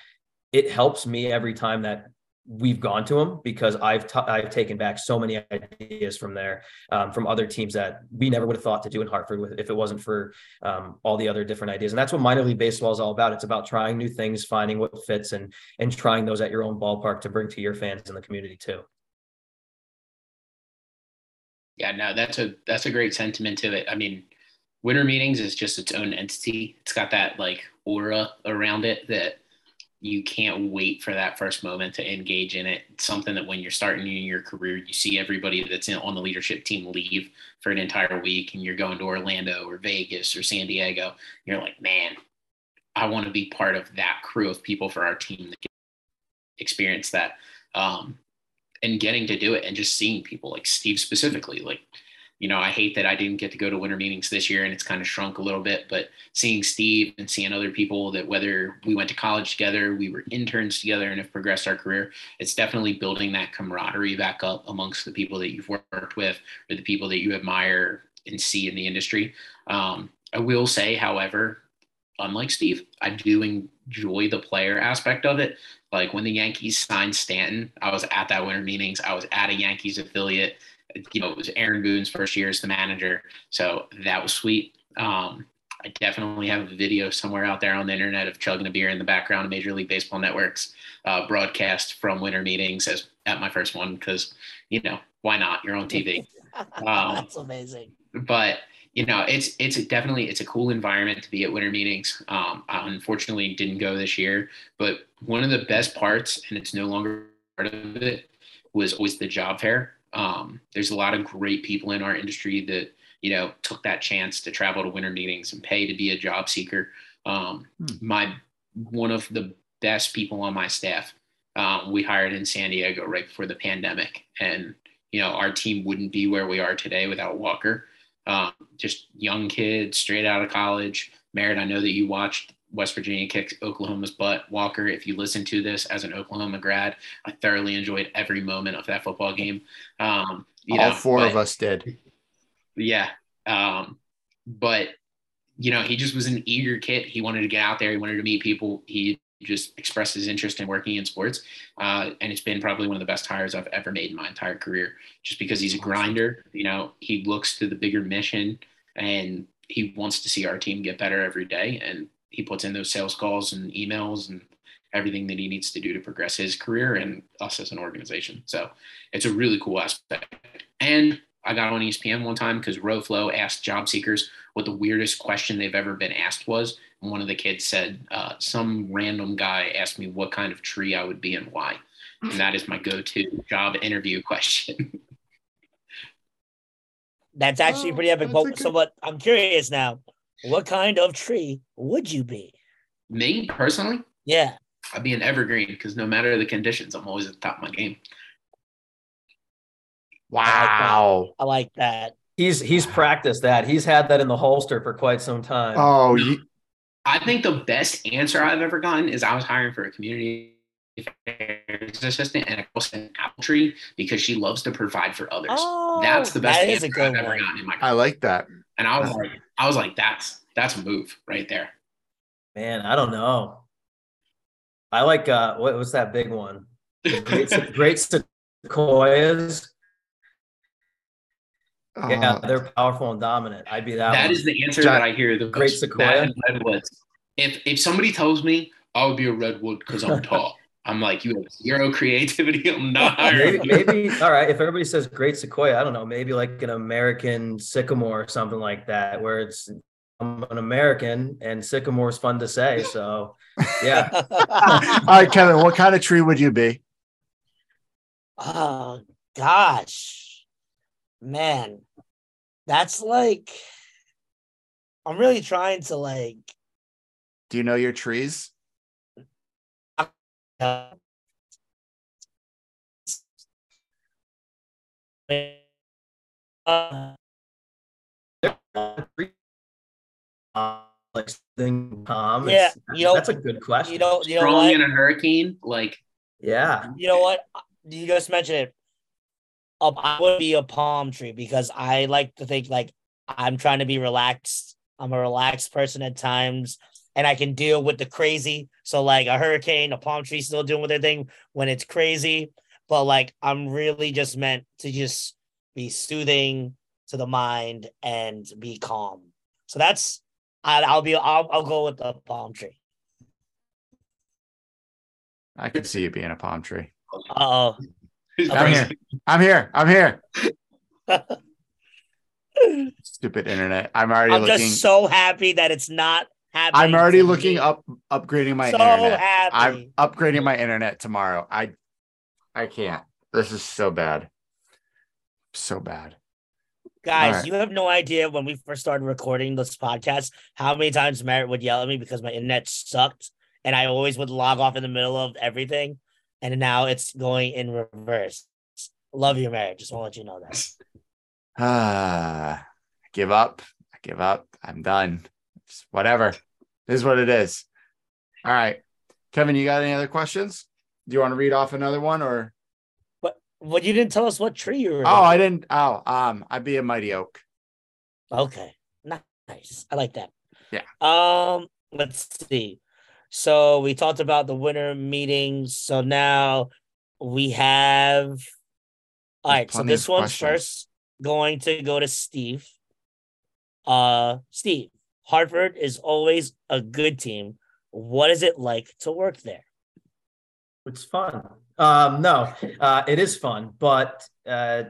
it helps me every time that we've gone to them because I've t- I've taken back so many ideas from there um, from other teams that we never would have thought to do in Hartford with if it wasn't for um, all the other different ideas. And that's what minor league baseball is all about. It's about trying new things finding what fits and and trying those at your own ballpark to bring to your fans in the community too. Yeah no that's a that's a great sentiment to it. I mean winter meetings is just its own entity it's got that like aura around it that you can't wait for that first moment to engage in it. It's something that when you're starting in your career, you see everybody that's in, on the leadership team leave for an entire week and you're going to Orlando or Vegas or San Diego. You're like, man, I want to be part of that crew of people for our team that experience that. Um, and getting to do it and just seeing people like Steve specifically, like you know, I hate that I didn't get to go to winter meetings this year and it's kind of shrunk a little bit, but seeing Steve and seeing other people that whether we went to college together, we were interns together and have progressed our career, it's definitely building that camaraderie back up amongst the people that you've worked with or the people that you admire and see in the industry. Um, I will say, however, unlike Steve, I do enjoy the player aspect of it. Like when the Yankees signed Stanton, I was at that winter meetings. I was at a Yankees affiliate you know, it was Aaron Boone's first year as the manager. So that was sweet. Um, I definitely have a video somewhere out there on the internet of chugging a beer in the background of Major League Baseball Network's uh, broadcast from winter meetings as at my first one because you know why not? You're on TV. Um, That's amazing. But you know, it's it's definitely it's a cool environment to be at winter meetings. Um, I unfortunately didn't go this year, but one of the best parts, and it's no longer part of it, was always the job fair. Um, there's a lot of great people in our industry that you know took that chance to travel to winter meetings and pay to be a job seeker. Um, hmm. My one of the best people on my staff um, we hired in San Diego right before the pandemic, and you know our team wouldn't be where we are today without Walker. Um, just young kid, straight out of college. Merritt, I know that you watched West Virginia kicked Oklahoma's butt. Walker, if you listen to this as an Oklahoma grad, I thoroughly enjoyed every moment of that football game. Um, All know, four but, of us did. Yeah. Um, but, you know, he just was an eager kid. He wanted to get out there. He wanted to meet people. He just expressed his interest in working in sports. Uh, and it's been probably one of the best hires I've ever made in my entire career, just because he's a grinder. You know, he looks to the bigger mission and he wants to see our team get better every day. And he puts in those sales calls and emails and everything that he needs to do to progress his career and us as an organization. So it's a really cool aspect. And I got on ESPN one time because Roflo asked job seekers what the weirdest question they've ever been asked was. And one of the kids said, uh, Some random guy asked me what kind of tree I would be and why. And that is my go to job interview question. That's actually oh, pretty epic. But good... so, what I'm curious now, what kind of tree would you be? Me personally? Yeah. I'd be an evergreen because no matter the conditions, I'm always at the top of my game. Wow. I like that. He's he's practiced that. He's had that in the holster for quite some time. Oh, you... I think the best answer I've ever gotten is I was hiring for a community affairs assistant and a girl apple tree because she loves to provide for others. Oh, That's the best answer I've one. ever gotten in my career. I like that. And I was like, I was like, that's that's a move right there. Man, I don't know. I like uh what was that big one? great, great sequoias. Uh, yeah, they're powerful and dominant. I'd be that. That one. is the answer that I hear. The great sequoia. redwoods. If if somebody tells me I would be a redwood because I'm tall, I'm like, you have zero creativity. I'm not. maybe, maybe all right. If everybody says great sequoia, I don't know. Maybe like an American sycamore or something like that, where it's I'm an American and sycamore is fun to say. So yeah. All right, Kevin, what kind of tree would you be? Oh gosh. Man. That's like I'm really trying to like Do you know your trees? Uh, like something calm? Yeah, you know, that's a good question. You know, you know Strong in a hurricane, like yeah. You know what? You just mentioned it. I would be a palm tree because I like to think like I'm trying to be relaxed. I'm a relaxed person at times, and I can deal with the crazy. So like a hurricane, a palm tree still doing with their thing when it's crazy, but like I'm really just meant to just be soothing to the mind and be calm. So that's I'll, I'll be I'll, I'll go with the palm tree. I could see you being a palm tree. oh. I'm here. I'm here. I'm here. Stupid internet. I'm already I'm looking. just so happy that it's not happening. I'm already looking me. up upgrading my so internet. Happy. I'm upgrading my internet tomorrow. I I can't. This is so bad. So bad. Guys, right. you have no idea when we first started recording this podcast how many times Merritt would yell at me because my internet sucked and I always would log off in the middle of everything. And now it's going in reverse. Love you, Merritt. Just want to let you know that. Ah, give up. I give up. I'm done. Whatever. Is what it is. All right. Kevin, you got any other questions? Do you want to read off another one or? Well, you didn't tell us what tree you were. Oh, I didn't. Oh, um, I'd be a mighty oak. Okay, nice. I like that. Yeah. Um, let's see. So we talked about the winter meetings. So now we have. All right. So this one's questions. first going to go to Steve. Uh, Steve, Hartford is always a good team. What is it like to work there? It's fun. Um, no, uh, it is fun, but uh,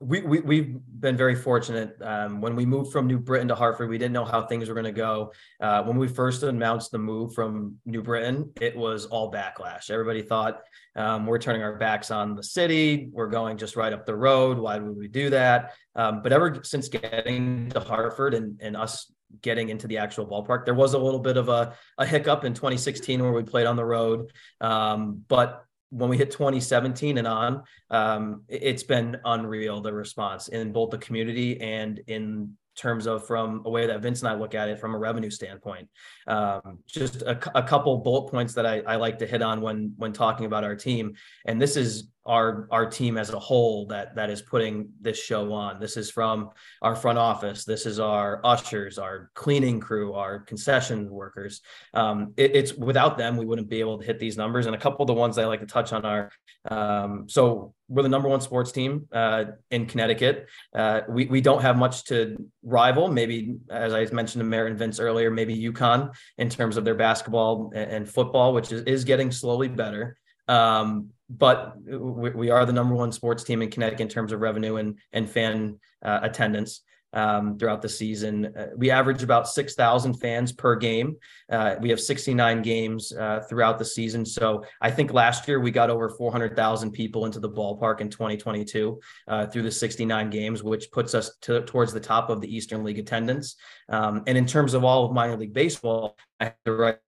we, we we've been very fortunate. Um, when we moved from New Britain to Hartford, we didn't know how things were going to go. Uh, when we first announced the move from New Britain, it was all backlash. Everybody thought um, we're turning our backs on the city. We're going just right up the road. Why would we do that? Um, but ever since getting to Hartford and, and us getting into the actual ballpark, there was a little bit of a, a hiccup in 2016 where we played on the road. Um, but when we hit 2017 and on, um, it's been unreal the response in both the community and in terms of from a way that Vince and I look at it from a revenue standpoint. Um, just a, a, couple bullet points that I, I, like to hit on when when talking about our team, and this is our our team as a whole that that is putting this show on. This is from our front office. This is our ushers, our cleaning crew, our concession workers. Um, it, it's without them we wouldn't be able to hit these numbers. And a couple of the ones I like to touch on are um, so we're the number one sports team uh, in Connecticut. Uh, we we don't have much to rival. Maybe as I mentioned to Merritt and Vince earlier, maybe UConn in terms of their basketball and, and football, which is, is getting slowly better. Um, but we, we, are the number one sports team in Connecticut in terms of revenue and and fan uh, attendance um, throughout the season. Uh, we average about 6,000 fans per game. Uh, we have 69 games uh, throughout the season. So I think last year we got over 400,000 people into the ballpark in 2022 uh, through the 69 games, which puts us to, towards the top of the Eastern League attendance. Um, and in terms of all of minor league baseball, I have the right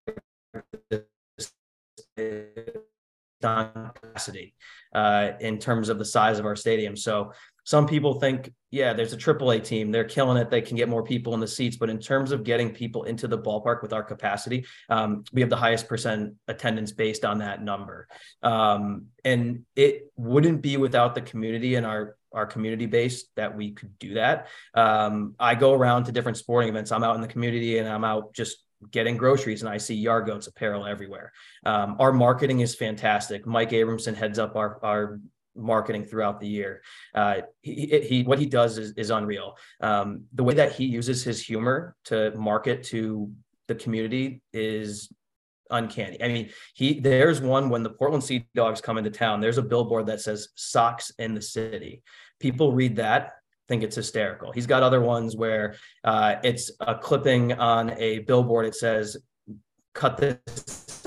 capacity uh, in terms of the size of our stadium. So some people think, yeah, there's a AAA team. They're killing it. They can get more people in the seats. But in terms of getting people into the ballpark with our capacity, um, we have the highest percent attendance based on that number. Um, and it wouldn't be without the community and our our community base that we could do that. Um, I go around to different sporting events. I'm out in the community and I'm out just getting groceries and I see Yard Goats apparel everywhere. Um, our marketing is fantastic. Mike Abramson heads up our, our marketing throughout the year. Uh, he, he, what he does is, is unreal. Um, the way that he uses his humor to market to the community is uncanny. I mean, he there's one when the Portland Sea Dogs come into town. There's a billboard that says "Socks in the City." People read that, think it's hysterical. He's got other ones where uh, it's a clipping on a billboard. It says, "Cut this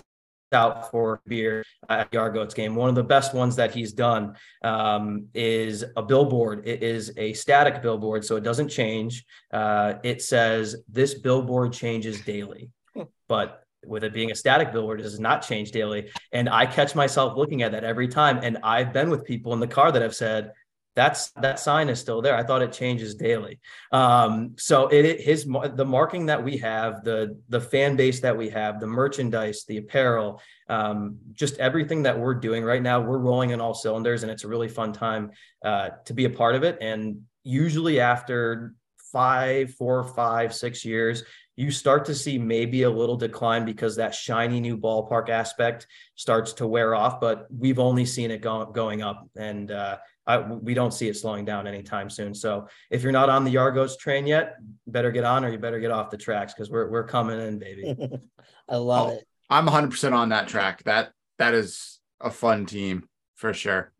out for beer at the Yard Goats game. One of the best ones that he's done um, is a billboard. It is a static billboard, so it doesn't change. Uh, it says this billboard changes daily, hmm. but with it being a static billboard, it does not change daily. And I catch myself looking at that every time. And I've been with people in the car that have said, that's that sign is still there. I thought it changes daily. Um, so it his the marking that we have, the the fan base that we have, the merchandise, the apparel, um, just everything that we're doing right now, we're rolling in all cylinders, and it's a really fun time uh, to be a part of it. And usually after five, four, five, six years, you start to see maybe a little decline because that shiny new ballpark aspect starts to wear off. But we've only seen it go, going up, and uh, I, we don't see it slowing down anytime soon. So if you're not on the Yard Goats train yet, better get on or you better get off the tracks because we're we're coming in, baby. I love oh, it. I'm 100 percent on that track. That that is a fun team for sure.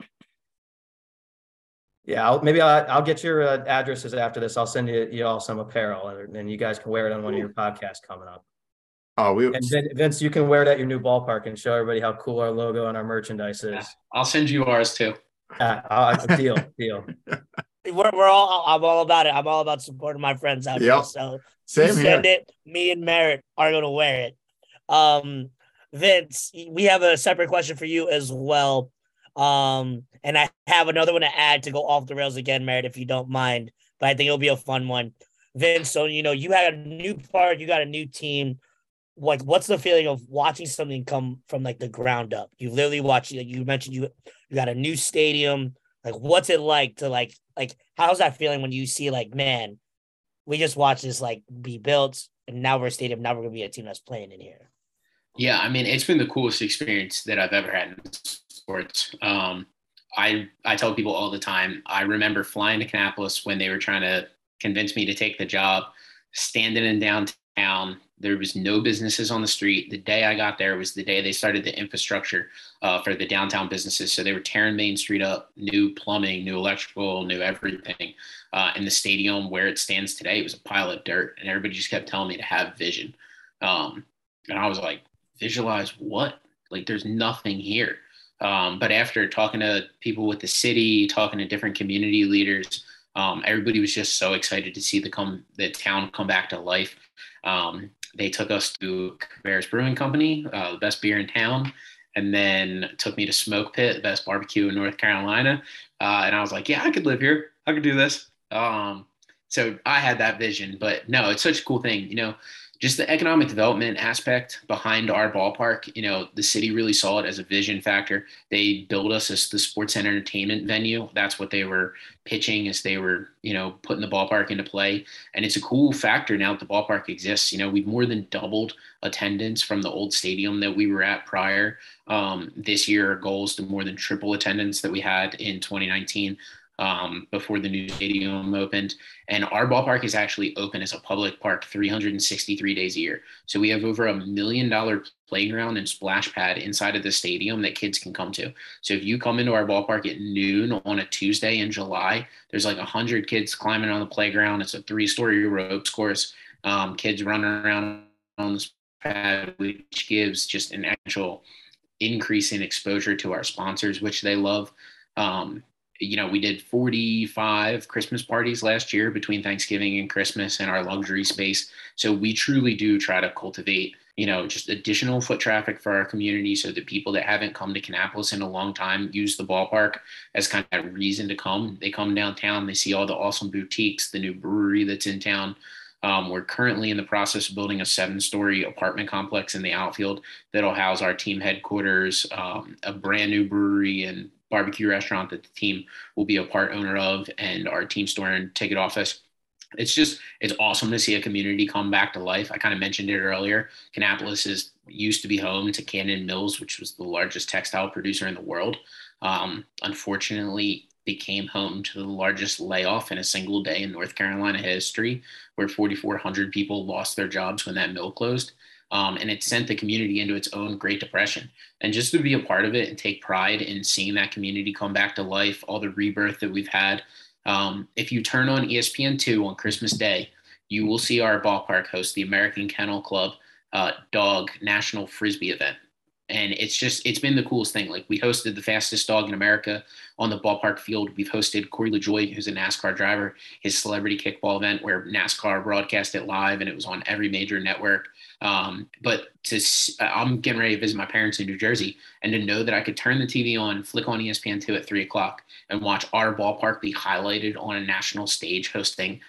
Yeah, I'll, maybe I'll, I'll get your uh, addresses after this. I'll send you you all some apparel, and, and you guys can wear it on one of your podcasts coming up. Oh, we and Vince, you can wear it at your new ballpark and show everybody how cool our logo and our merchandise is. I'll send you ours too. Uh, uh, deal, deal. We're, we're all I'm all about it. I'm all about supporting my friends out yep. here. So Same send here. it. Me and Merritt are gonna wear it. Um, Vince, we have a separate question for you as well. Um, and I have another one to add to go off the rails again, Merritt, if you don't mind. But I think it'll be a fun one. Vince, so you know, you had a new part, you got a new team. Like, what's the feeling of watching something come from like the ground up? You literally watch. Like you mentioned, you you got a new stadium. Like, what's it like to like like how's that feeling when you see like, man, we just watched this like be built, and now we're a stadium. Now we're gonna be a team that's playing in here. Yeah, I mean, it's been the coolest experience that I've ever had in sports. Um, I I tell people all the time. I remember flying to Kannapolis when they were trying to convince me to take the job, standing in downtown, there was no businesses on the street. The day I got there was the day they started the infrastructure uh, for the downtown businesses. So they were tearing Main Street up, new plumbing, new electrical, new everything. Uh, in the stadium where it stands today, it was a pile of dirt, and everybody just kept telling me to have vision. Um, and I was like, visualize what? Like, there's nothing here. Um, but after talking to people with the city, talking to different community leaders, um, everybody was just so excited to see the come the town come back to life. Um, they took us to Cabarrus Brewing Company, uh, the best beer in town, and then took me to Smoke Pit, the best barbecue in North Carolina. Uh, and I was like, yeah, I could live here. I could do this. Um, so I had that vision, but no, it's such a cool thing. You know, just the economic development aspect behind our ballpark, you know, the city really saw it as a vision factor. They built us as the sports and entertainment venue. That's what they were pitching as they were, you know, putting the ballpark into play. And it's a cool factor now that the ballpark exists. You know, we've more than doubled attendance from the old stadium that we were at prior. Um, this year, our goal is to more than triple attendance that we had in 2019. Um, before the new stadium opened. And our ballpark is actually open as a public park 363 days a year. So we have over a million dollar playground and splash pad inside of the stadium that kids can come to. So if you come into our ballpark at noon on a Tuesday in July, there's like 100 kids climbing on the playground. It's a three story ropes course. Um, kids running around on the pad, which gives just an actual increase in exposure to our sponsors, which they love. Um, you know, we did 45 Christmas parties last year between Thanksgiving and Christmas in our luxury space. So we truly do try to cultivate, you know, just additional foot traffic for our community so that people that haven't come to Kannapolis in a long time use the ballpark as kind of a reason to come. They come downtown, they see all the awesome boutiques, the new brewery that's in town. Um, we're currently in the process of building a seven story apartment complex in the outfield that'll house our team headquarters, um, a brand new brewery and barbecue restaurant that the team will be a part owner of and our team store and ticket office it's just it's awesome to see a community come back to life. I kind of mentioned it earlier. Kannapolis is used to be home to Cannon Mills, which was the largest textile producer in the world. Um, unfortunately, became home to the largest layoff in a single day in North Carolina history, where 4,400 people lost their jobs when that mill closed. Um, and it sent the community into its own Great Depression. And just to be a part of it and take pride in seeing that community come back to life, all the rebirth that we've had. Um, if you turn on ESPN2 on Christmas Day, you will see our ballpark host the American Kennel Club uh, Dog National Frisbee event and it's just it's been the coolest thing. Like we hosted the fastest dog in America on the ballpark field. We've hosted Corey LaJoie, who's a NASCAR driver, his celebrity kickball event where NASCAR broadcast it live and it was on every major network. Um, but to I'm getting ready to visit my parents in New Jersey, and to know that I could turn the TV on, flick on ESPN two at three o'clock, and watch our ballpark be highlighted on a national stage hosting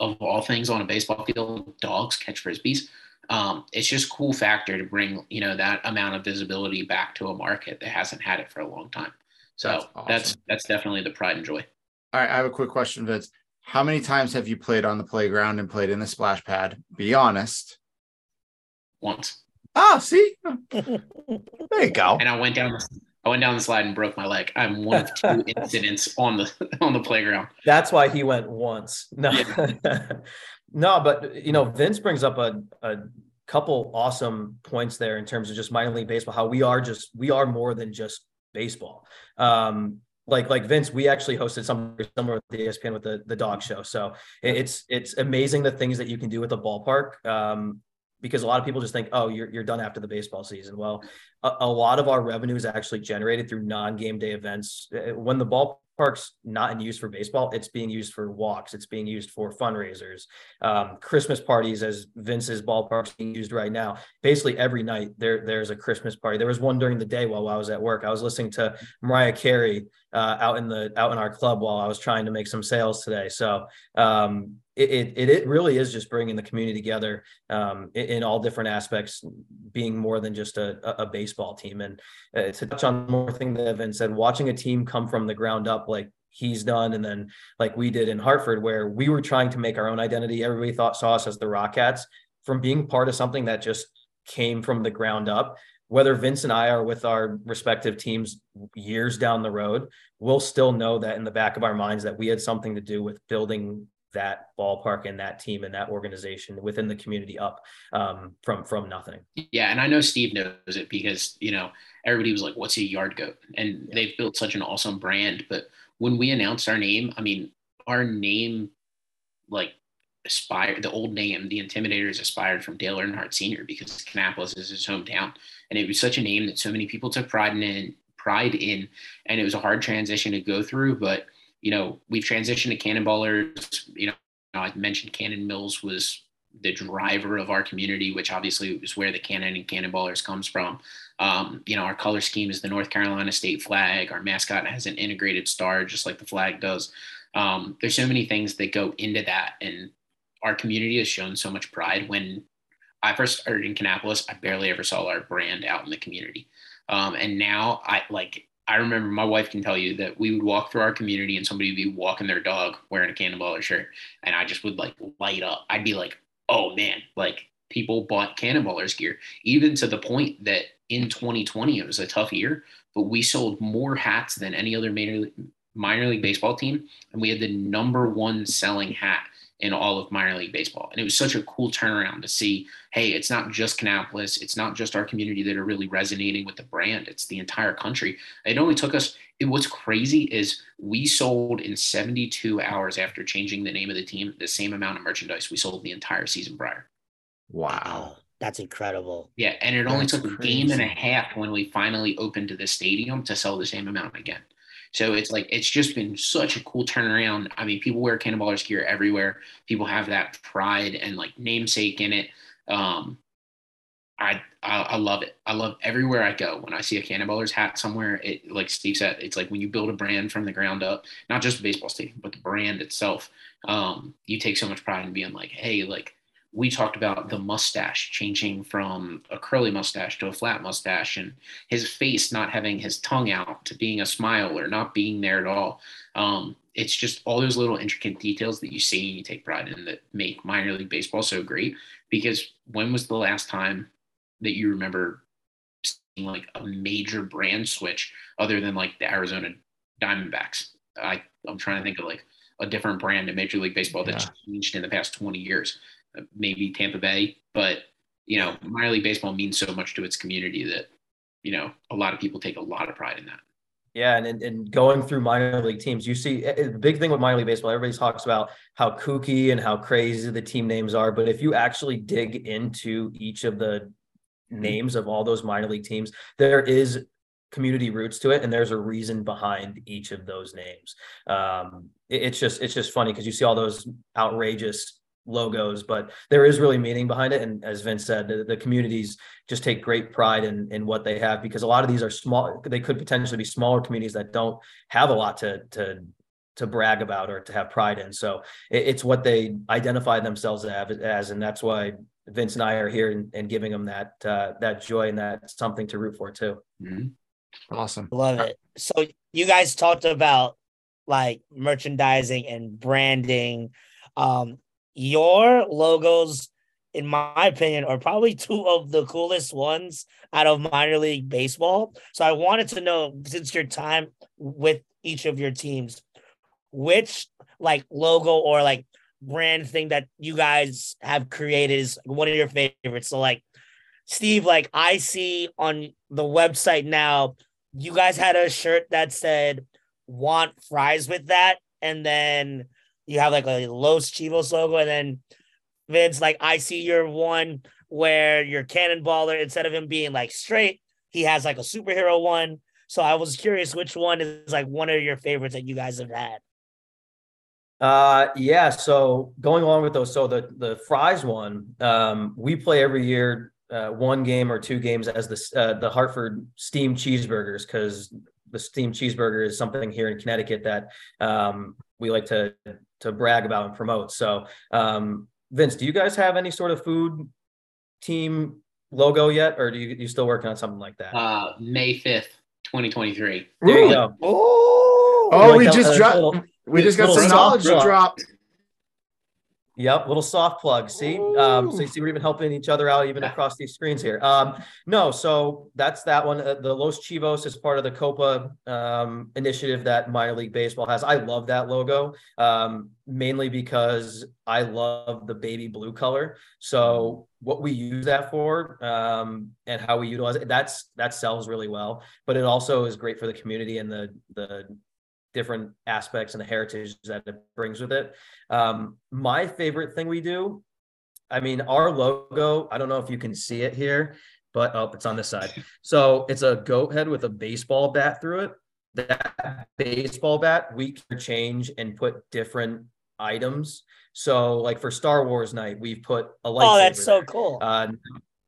of all things on a baseball field, dogs catch frisbees um, it's just cool factor to bring you know that amount of visibility back to a market that hasn't had it for a long time. So that's awesome. that's, that's definitely the pride and joy. All right, I have a quick question, Vince. How many times have you played on the playground and played in the splash pad? Be honest. Once. Oh, see, there you go. And I went down. I went down the slide and broke my leg. I'm one of two incidents on the on the playground. That's why he went once. No, yeah. No, but you know, Vince brings up a, a couple awesome points there in terms of just minor league baseball, how we are just we are more than just baseball. Um, like like Vince, we actually hosted something similar with the ESPN with the the dog show. So it's it's amazing the things that you can do with the ballpark. Um, because a lot of people just think, oh, you're, you're done after the baseball season. Well, a, a lot of our revenue is actually generated through non-game day events. Uh, when the ballpark's not in use for baseball. It's being used for walks. It's being used for fundraisers, um, Christmas parties, as Vince's ballpark's being used right now. Basically, every night there there's a Christmas party. There was one during the day while I was at work. I was listening to Mariah Carey uh, out in the out in our club while I was trying to make some sales today. So um, it, it, it really is just bringing the community together um, in, in, all different aspects, being more than just a, a baseball team. And uh, to touch on more thing that Evan said, watching a team come from the ground up like he's done, and then like we did in Hartford, where we were trying to make our own identity. Everybody thought saw us as the Rock Cats from being part of something that just came from the ground up. Whether Vince and I are with our respective teams years down the road, we'll still know that in the back of our minds that we had something to do with building that ballpark and that team and that organization within the community up um, from from nothing. Yeah, and I know Steve knows it because you know everybody was like, "What's a yard goat?" And yeah. they've built such an awesome brand. But when we announced our name, I mean, our name, like aspired the old name, the Intimidators, aspired from Dale Earnhardt Sr. because Kannapolis is his hometown, and it was such a name that so many people took pride in. Pride in, and it was a hard transition to go through, but you know, we've transitioned to cannonballers. You know, I mentioned Cannon Mills was the driver of our community, which obviously is where the cannon and cannonballers comes from. Um, you know, our color scheme is the North Carolina state flag. Our mascot has an integrated star, just like the flag does. Um, there's so many things that go into that, and our community has shown so much pride. When I first started in Kannapolis, I barely ever saw our brand out in the community, um, and now I like I remember my wife can tell you that we would walk through our community and somebody would be walking their dog wearing a cannonballer shirt. And I just would like light up. I'd be like, oh man, like people bought cannonballers gear, even to the point that in 2020, it was a tough year, but we sold more hats than any other major, minor league baseball team, and we had the number one selling hat in all of minor league baseball. And it was such a cool turnaround to see, hey, it's not just Kannapolis, it's not just our community that are really resonating with the brand, it's the entire country. It only took us it, what's crazy is we sold in 72 hours after changing the name of the team the same amount of merchandise we sold the entire season prior. Wow. That's incredible. Yeah, and it only That's took a game and a half when we finally opened the stadium to sell the same amount again. So it's like it's just been such a cool turnaround. I mean, people wear Cannonballers gear everywhere. People have that pride and like namesake in it. Um, I, I I love it. I love everywhere I go. When I see a Cannonballers hat somewhere, it like Steve said, it's like when you build a brand from the ground up, not just a baseball stadium, but the brand itself. Um, you take so much pride in being like, hey, like we talked about the mustache changing from a curly mustache to a flat mustache and his face not having his tongue out to being a smile or not being there at all. Um, it's just all those little intricate details that you see and you take pride in that make minor league baseball so great. Because when was the last time that you remember seeing like a major brand switch other than like the Arizona Diamondbacks? I, I'm trying to think of like a different brand in Major League Baseball that's Yeah. changed in the past 20 years. Maybe Tampa Bay, but you know, minor league baseball means so much to its community that you know a lot of people take a lot of pride in that. Yeah, and, and and going through minor league teams, you see eh, eh, the big thing with minor league baseball. Everybody talks about how kooky and how crazy the team names are, but if you actually dig into each of the names of all those minor league teams, there is community roots to it, and there's a reason behind each of those names. Um, it- it's just it's just funny because you see all those outrageous logos, but there is really meaning behind it. And as Vince said, the, the communities just take great pride in in what they have because a lot of these are small. They could potentially be smaller communities that don't have a lot to to to brag about or to have pride in. So it, it's what they identify themselves as, as, and that's why Vince and I are here and, and giving them that uh, that joy and that something to root for too. Mhm. Awesome. Love it. So you guys talked about like merchandising and branding. Um, your logos, in my opinion, are probably two of the coolest ones out of minor league baseball. So I wanted to know, since your time with each of your teams, which like logo or like brand thing that you guys have created is one of your favorites. So like Steve, like I see on the website now, you guys had a shirt that said want fries with that, and then you have like a Los Chivos logo, and then Vince, like I see your one where your cannonballer, instead of him being like straight, he has like a superhero one. So I was curious which one is like one of your favorites that you guys have had. Uh, yeah. So going along with those, so the the fries one, um, we play every year, uh, one game or two games as the uh, the Hartford steamed cheeseburgers because the steamed cheeseburger is something here in Connecticut that um, we like to to brag about and promote. So, um, Vince, do you guys have any sort of food team logo yet, or do you you still working on something like that? Uh, May 5th, 2023. there you go. Oh, Oh, Like we a- just a dropped. little- We just got some knowledge to drop. drop. Yep, little soft plug. See, um, so you see, we're even helping each other out even Yeah. across these screens here. Um, no, so that's that one. Uh, the Los Chivos is part of the Copa um, initiative that minor league baseball has. I love that logo, um, mainly because I love the baby blue color. So what we use that for um, and how we utilize it, that's that sells really well. But it also is great for the community and the the different aspects and the heritage that it brings with it. Um, my favorite thing we do, I mean, our logo, I don't know if you can see it here, but oh, it's on this side. So it's a goat head with a baseball bat through it. That baseball bat, we can change and put different items. So, like for Star Wars night, we've put a lightsaber. oh, that's so there. cool. Uh,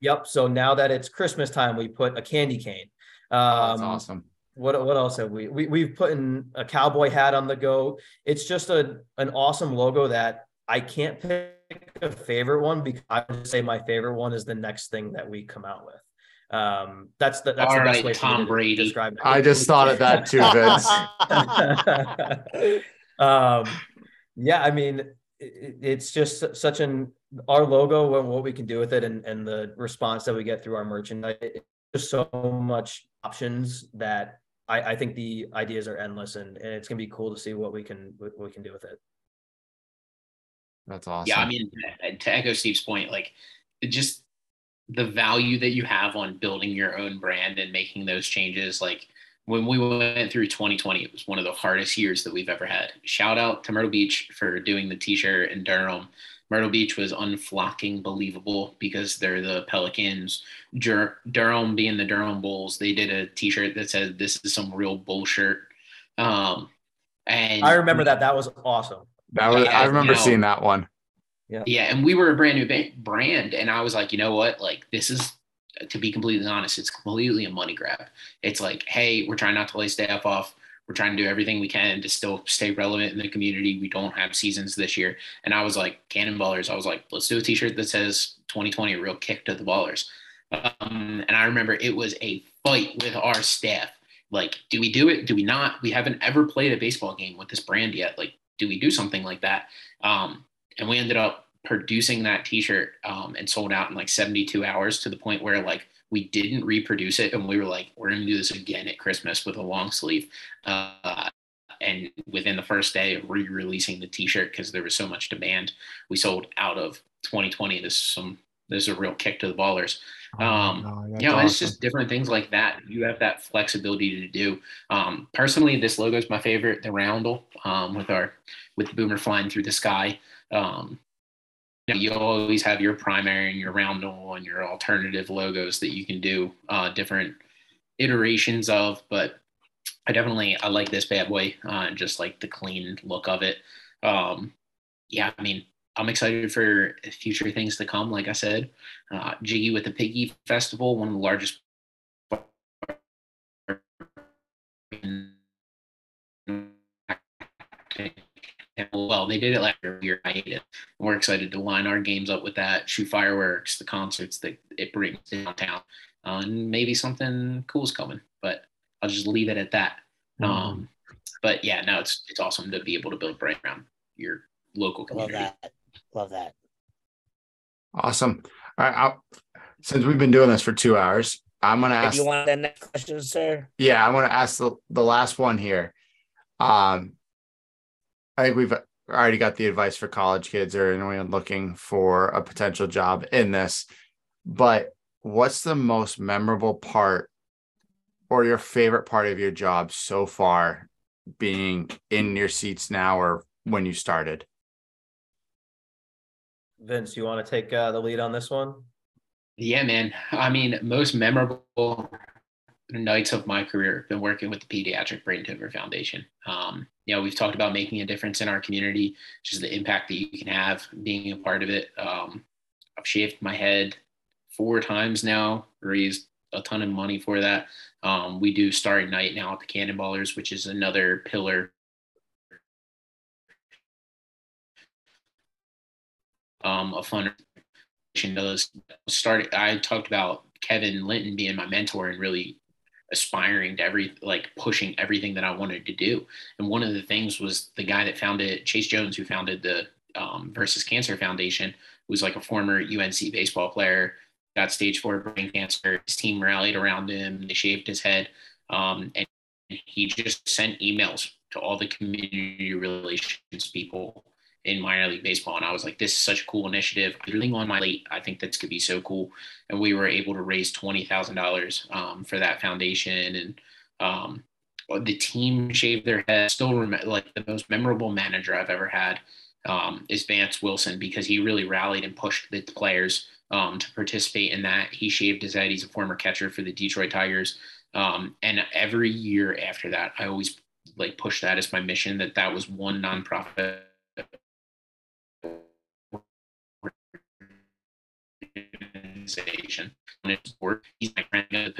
yep. So now that it's Christmas time, we put a candy cane. Um, Oh, That's awesome. What what else have we? We we've put in a cowboy hat on the go It's just a an awesome logo that I can't pick a favorite one because I would say my favorite one is the next thing that we come out with. Um, that's the that's All the best right, way Tom to Brady. describe it. I just thought of that too, Vince. um, yeah, I mean, it, it's just such an our logo and what we can do with it, and and the response that we get through our merchandise. It's just so much options that I, I think the ideas are endless and, and it's gonna be cool to see what we can what we can do with it. That's awesome. Yeah, I mean, to echo Steve's point, like just the value that you have on building your own brand and making those changes. Like when we went through 2020, it was one of the hardest years that we've ever had. Shout out to Myrtle Beach for doing the t-shirt in Durham. Myrtle Beach was unflocking believable because they're the Pelicans. Dur- Durham being the Durham Bulls, they did a t-shirt that said this is some real bullshit. Um, and I remember that. That was awesome. That was, yeah, I remember you know, seeing that one. Yeah. Yeah. And we were a brand new brand. And I was like, you know what? Like, this is, to be completely honest, it's completely a money grab. It's like, hey, we're trying not to lay staff off. We're trying to do everything we can to still stay relevant in the community. We don't have seasons this year. And I was like, Cannonballers, I was like, let's do a t shirt that says 2020, a real kick to the ballers. Um, and I remember it was a fight with our staff. Like, do we do it? Do we not? We haven't ever played a baseball game with this brand yet. Like, do we do something like that? Um, and we ended up producing that t-shirt um, and sold out in like 72 hours to the point where like we didn't reproduce it and we were like we're going to do this again at christmas with a long sleeve uh, and within the first day of re-releasing the t-shirt because there was so much demand we sold out of 2020 this is some this is a real kick to the ballers. Um, oh, no, you know awesome. it's just different things like that. You have that flexibility to do. Um, personally this logo is my favorite the roundel um, with our with the boomer flying through the sky. Um, you, know, you always have your primary and your round roundel and your alternative logos that you can do uh, different iterations of. But I definitely I like this bad boy, uh, just like the clean look of it. Um, yeah, I mean, I'm excited for future things to come. Like I said, uh, Jiggy with the Piggy Festival, one of the largest well. They did it last year. I hate it. We're excited to line our games up with that, shoot fireworks, the concerts that it brings downtown, uh, and maybe something cool's coming. But I'll just leave it at that. Mm-hmm. Um, but yeah, no, it's it's awesome to be able to build brand around your local community. Love that. Love that. Awesome. All right. I'll, since we've been doing this for two hours, I'm gonna ask. If you want the next question, sir? Yeah, I want to ask the, the last one here. Um, I think we've already got the advice for college kids or anyone looking for a potential job in this. But what's the most memorable part or your favorite part of your job so far being in your seats now or when you started? Vince, you want to take uh, the lead on this one? Yeah, man. I mean, most memorable nights of my career been working with the Pediatric Brain Tumor Foundation. Um, you know, we've talked about making a difference in our community, just the impact that you can have being a part of it. Um, I've shaved my head four times now, raised a ton of money for that. Um, we do Starry Night now at the Cannonballers, which is another pillar um, of fun does start I talked about Kevin Linton being my mentor and really aspiring to every like pushing everything that I wanted to do. And one of the things was the guy that founded Chase Jones, who founded the um, Versus Cancer Foundation, was like a former UNC baseball player, got stage four brain cancer. His team rallied around him. They shaved his head, um, and he just sent emails to all the community relations people in minor league baseball. And I was like, this is such a cool initiative. Living on my late, I think that's could be so cool. And we were able to raise twenty thousand um, dollars for that foundation, and um, the team shaved their head. Still remember, like the most memorable manager I've ever had um, is Vance Wilson because he really rallied and pushed the players um, to participate in that. He shaved his head. He's a former catcher for the Detroit Tigers. Um, and every year after that, I always like push that as my mission that that was one nonprofit organization. He's my friend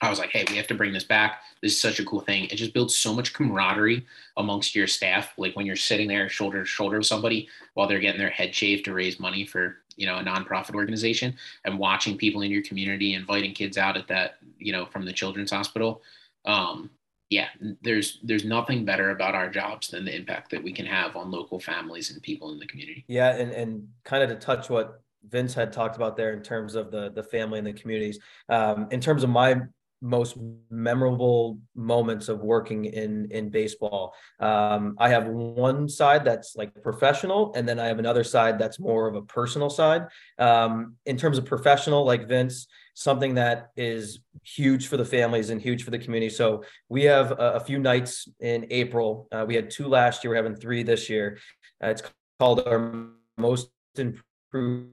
I was like, hey, we have to bring this back. This is such a cool thing. It just builds so much camaraderie amongst your staff. Like when you're sitting there shoulder to shoulder with somebody while they're getting their head shaved to raise money for you know a nonprofit organization and watching people in your community inviting kids out at that you know from the children's hospital um, yeah there's there's nothing better about our jobs than the impact that we can have on local families and people in the community yeah and and kind of to touch what Vince had talked about there in terms of the the family and the communities. Um, in terms of my most memorable moments of working in in baseball. Um, I have one side that's like professional, and then I have another side that's more of a personal side. Um, in terms of professional, like Vince, something that is huge for the families and huge for the community. So we have a, a few nights in April. Uh, we had two last year. We're having three this year. Uh, it's called our most improved.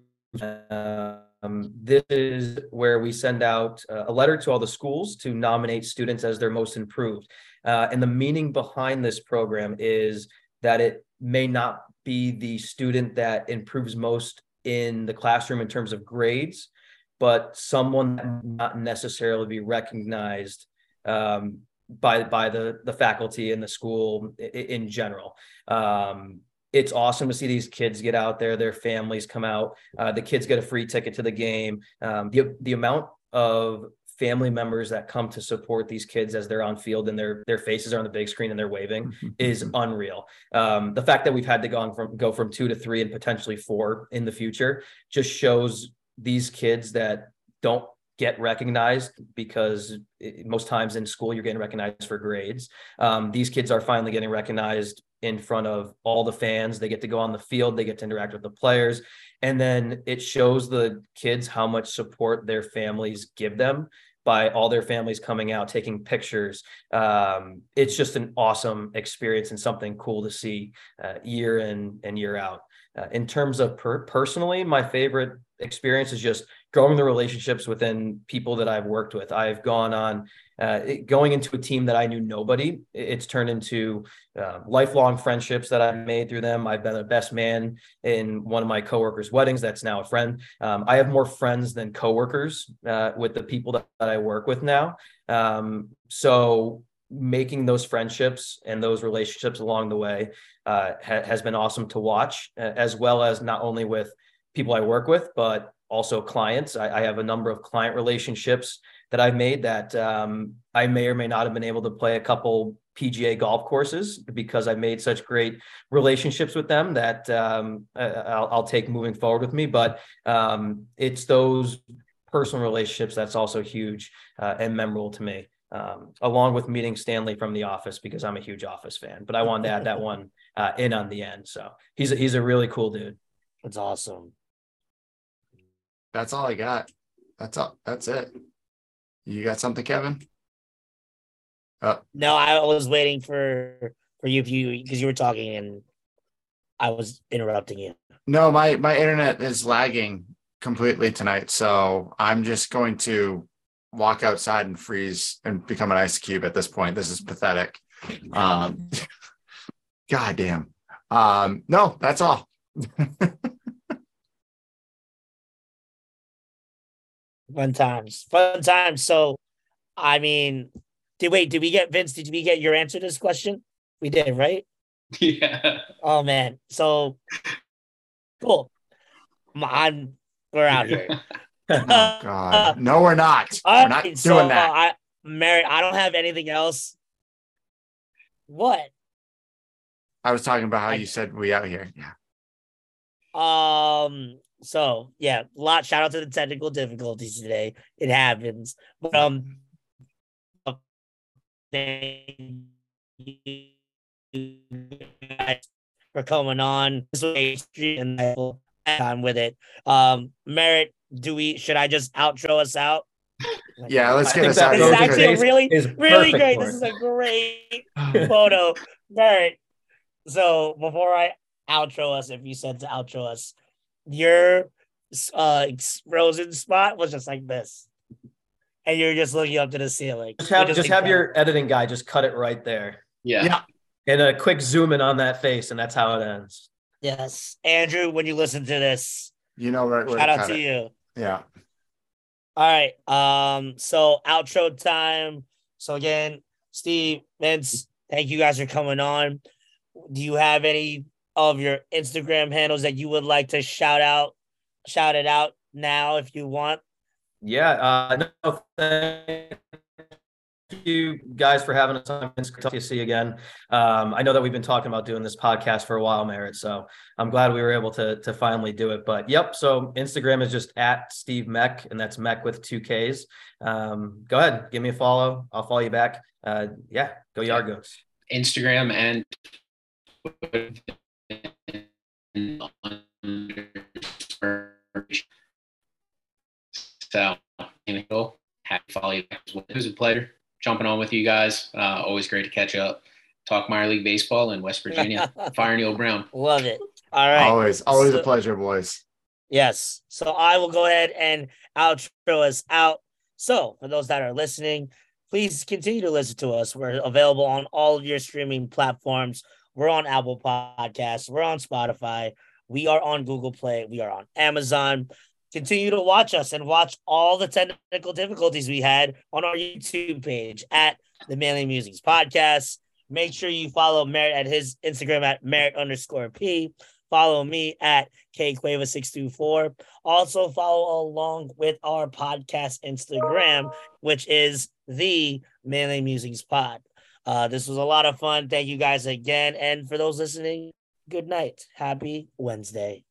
Um, this is where we send out uh, a letter to all the schools to nominate students as their most improved. Uh, and the meaning behind this program is that it may not be the student that improves most in the classroom in terms of grades, but someone that not necessarily be recognized um, by by the the faculty and the school in, in general. Um, it's awesome to see these kids get out there, their families come out. Uh, the kids get a free ticket to the game. Um, the the amount of family members that come to support these kids as they're on field and their their faces are on the big screen and they're waving is unreal. Um, the fact that we've had to go on from go from two to three and potentially four in the future just shows these kids that don't get recognized because it, most times in school you're getting recognized for grades. Um, these kids are finally getting recognized in front of all the fans. They get to go on the field, they get to interact with the players, and then it shows the kids how much support their families give them by all their families coming out, taking pictures. Um, it's just an awesome experience and something cool to see uh, year in and year out. Uh, in terms of per- personally, my favorite experience is just growing the relationships within people that I've worked with. I've gone on uh, going into a team that I knew nobody. It's turned into uh, lifelong friendships that I've made through them. I've been a best man in one of my coworkers' weddings. That's now a friend. Um, I have more friends than coworkers uh, with the people that, that, I work with now. Um, so making those friendships and those relationships along the way uh, ha- has been awesome to watch, as well as not only with people I work with, but also clients. I, I have a number of client relationships that I've made that um, I may or may not have been able to play a couple PGA golf courses because I made such great relationships with them that um, I'll, I'll, take moving forward with me. But um, it's those personal relationships that's also huge uh, and memorable to me. Um, along with meeting Stanley from The Office because I'm a huge Office fan. But I wanted to add that one uh, in on the end. So he's a, he's a really cool dude. That's awesome. That's all I got. That's all. That's it. You got something, Kevin? Uh, no, I was waiting for for you because you were talking and I was interrupting you. No, my my internet is lagging completely tonight, so I'm just going to walk outside and freeze and become an ice cube at this point. This is pathetic. Um, God damn. Um, no, that's all. Fun times. Fun times. So, I mean, did wait, did we get Vince? Did we get your answer to this question? We did, right? Yeah. Oh man. So cool. I'm we're out here. oh God. No, we're not. we're not doing so, that. Uh, I, Mary, I don't have anything else. What? I was talking about how I, you said we out here. Yeah. Um, so yeah, a lot shout out to the technical difficulties today. It happens. But um thank you for coming on. This was and time with it. Um Merritt, do we should I just outro us out? Yeah, let's get us out. This is actually really, really great. This is a great photo. Merritt. So before I outro us, if you said to outro us, your uh frozen spot was just like this. And you're just looking up to the ceiling. Just have, just have your editing guy just cut it right there. Yeah. Yeah. And a quick zoom in on that face, and that's how it ends. Yes. Andrew, when you listen to this, you know where, where shout out to it. you. Yeah. All right. Um, so outro time. So again, Steve, Vince, thank you guys for coming on. Do you have any of your Instagram handles that you would like to shout out, shout it out now if you want? Yeah, uh, no, thanks you guys for having us on. It's good to see you again. Um, I know that we've been talking about doing this podcast for a while, Merritt. So I'm glad we were able to to finally do it. But yep, so Instagram is just at Steve Meck, and that's Meck with two Ks. Um, go ahead, give me a follow. I'll follow you back. Uh, yeah, go Yard Goats. Instagram and so happy to follow you. It was a pleasure jumping on with you guys. Uh, always great to catch up, talk minor league baseball in West Virginia. Fire Neal Brown. Love it. All right. Always, always so, a pleasure, boys. Yes. So I will go ahead and outro us out. So for those that are listening, please continue to listen to us. We're available on all of your streaming platforms. We're on Apple Podcasts. We're on Spotify. We are on Google Play. We are on Amazon. Continue to watch us and watch all the technical difficulties we had on our YouTube page at the Manly Musings Podcast. Make sure you follow Merritt at his Instagram at Merritt underscore P. Follow me at KQueva624. Also follow along with our podcast Instagram, which is the Manly Musings Pod. Uh, this was a lot of fun. Thank you guys again. And for those listening, good night. Happy Wednesday.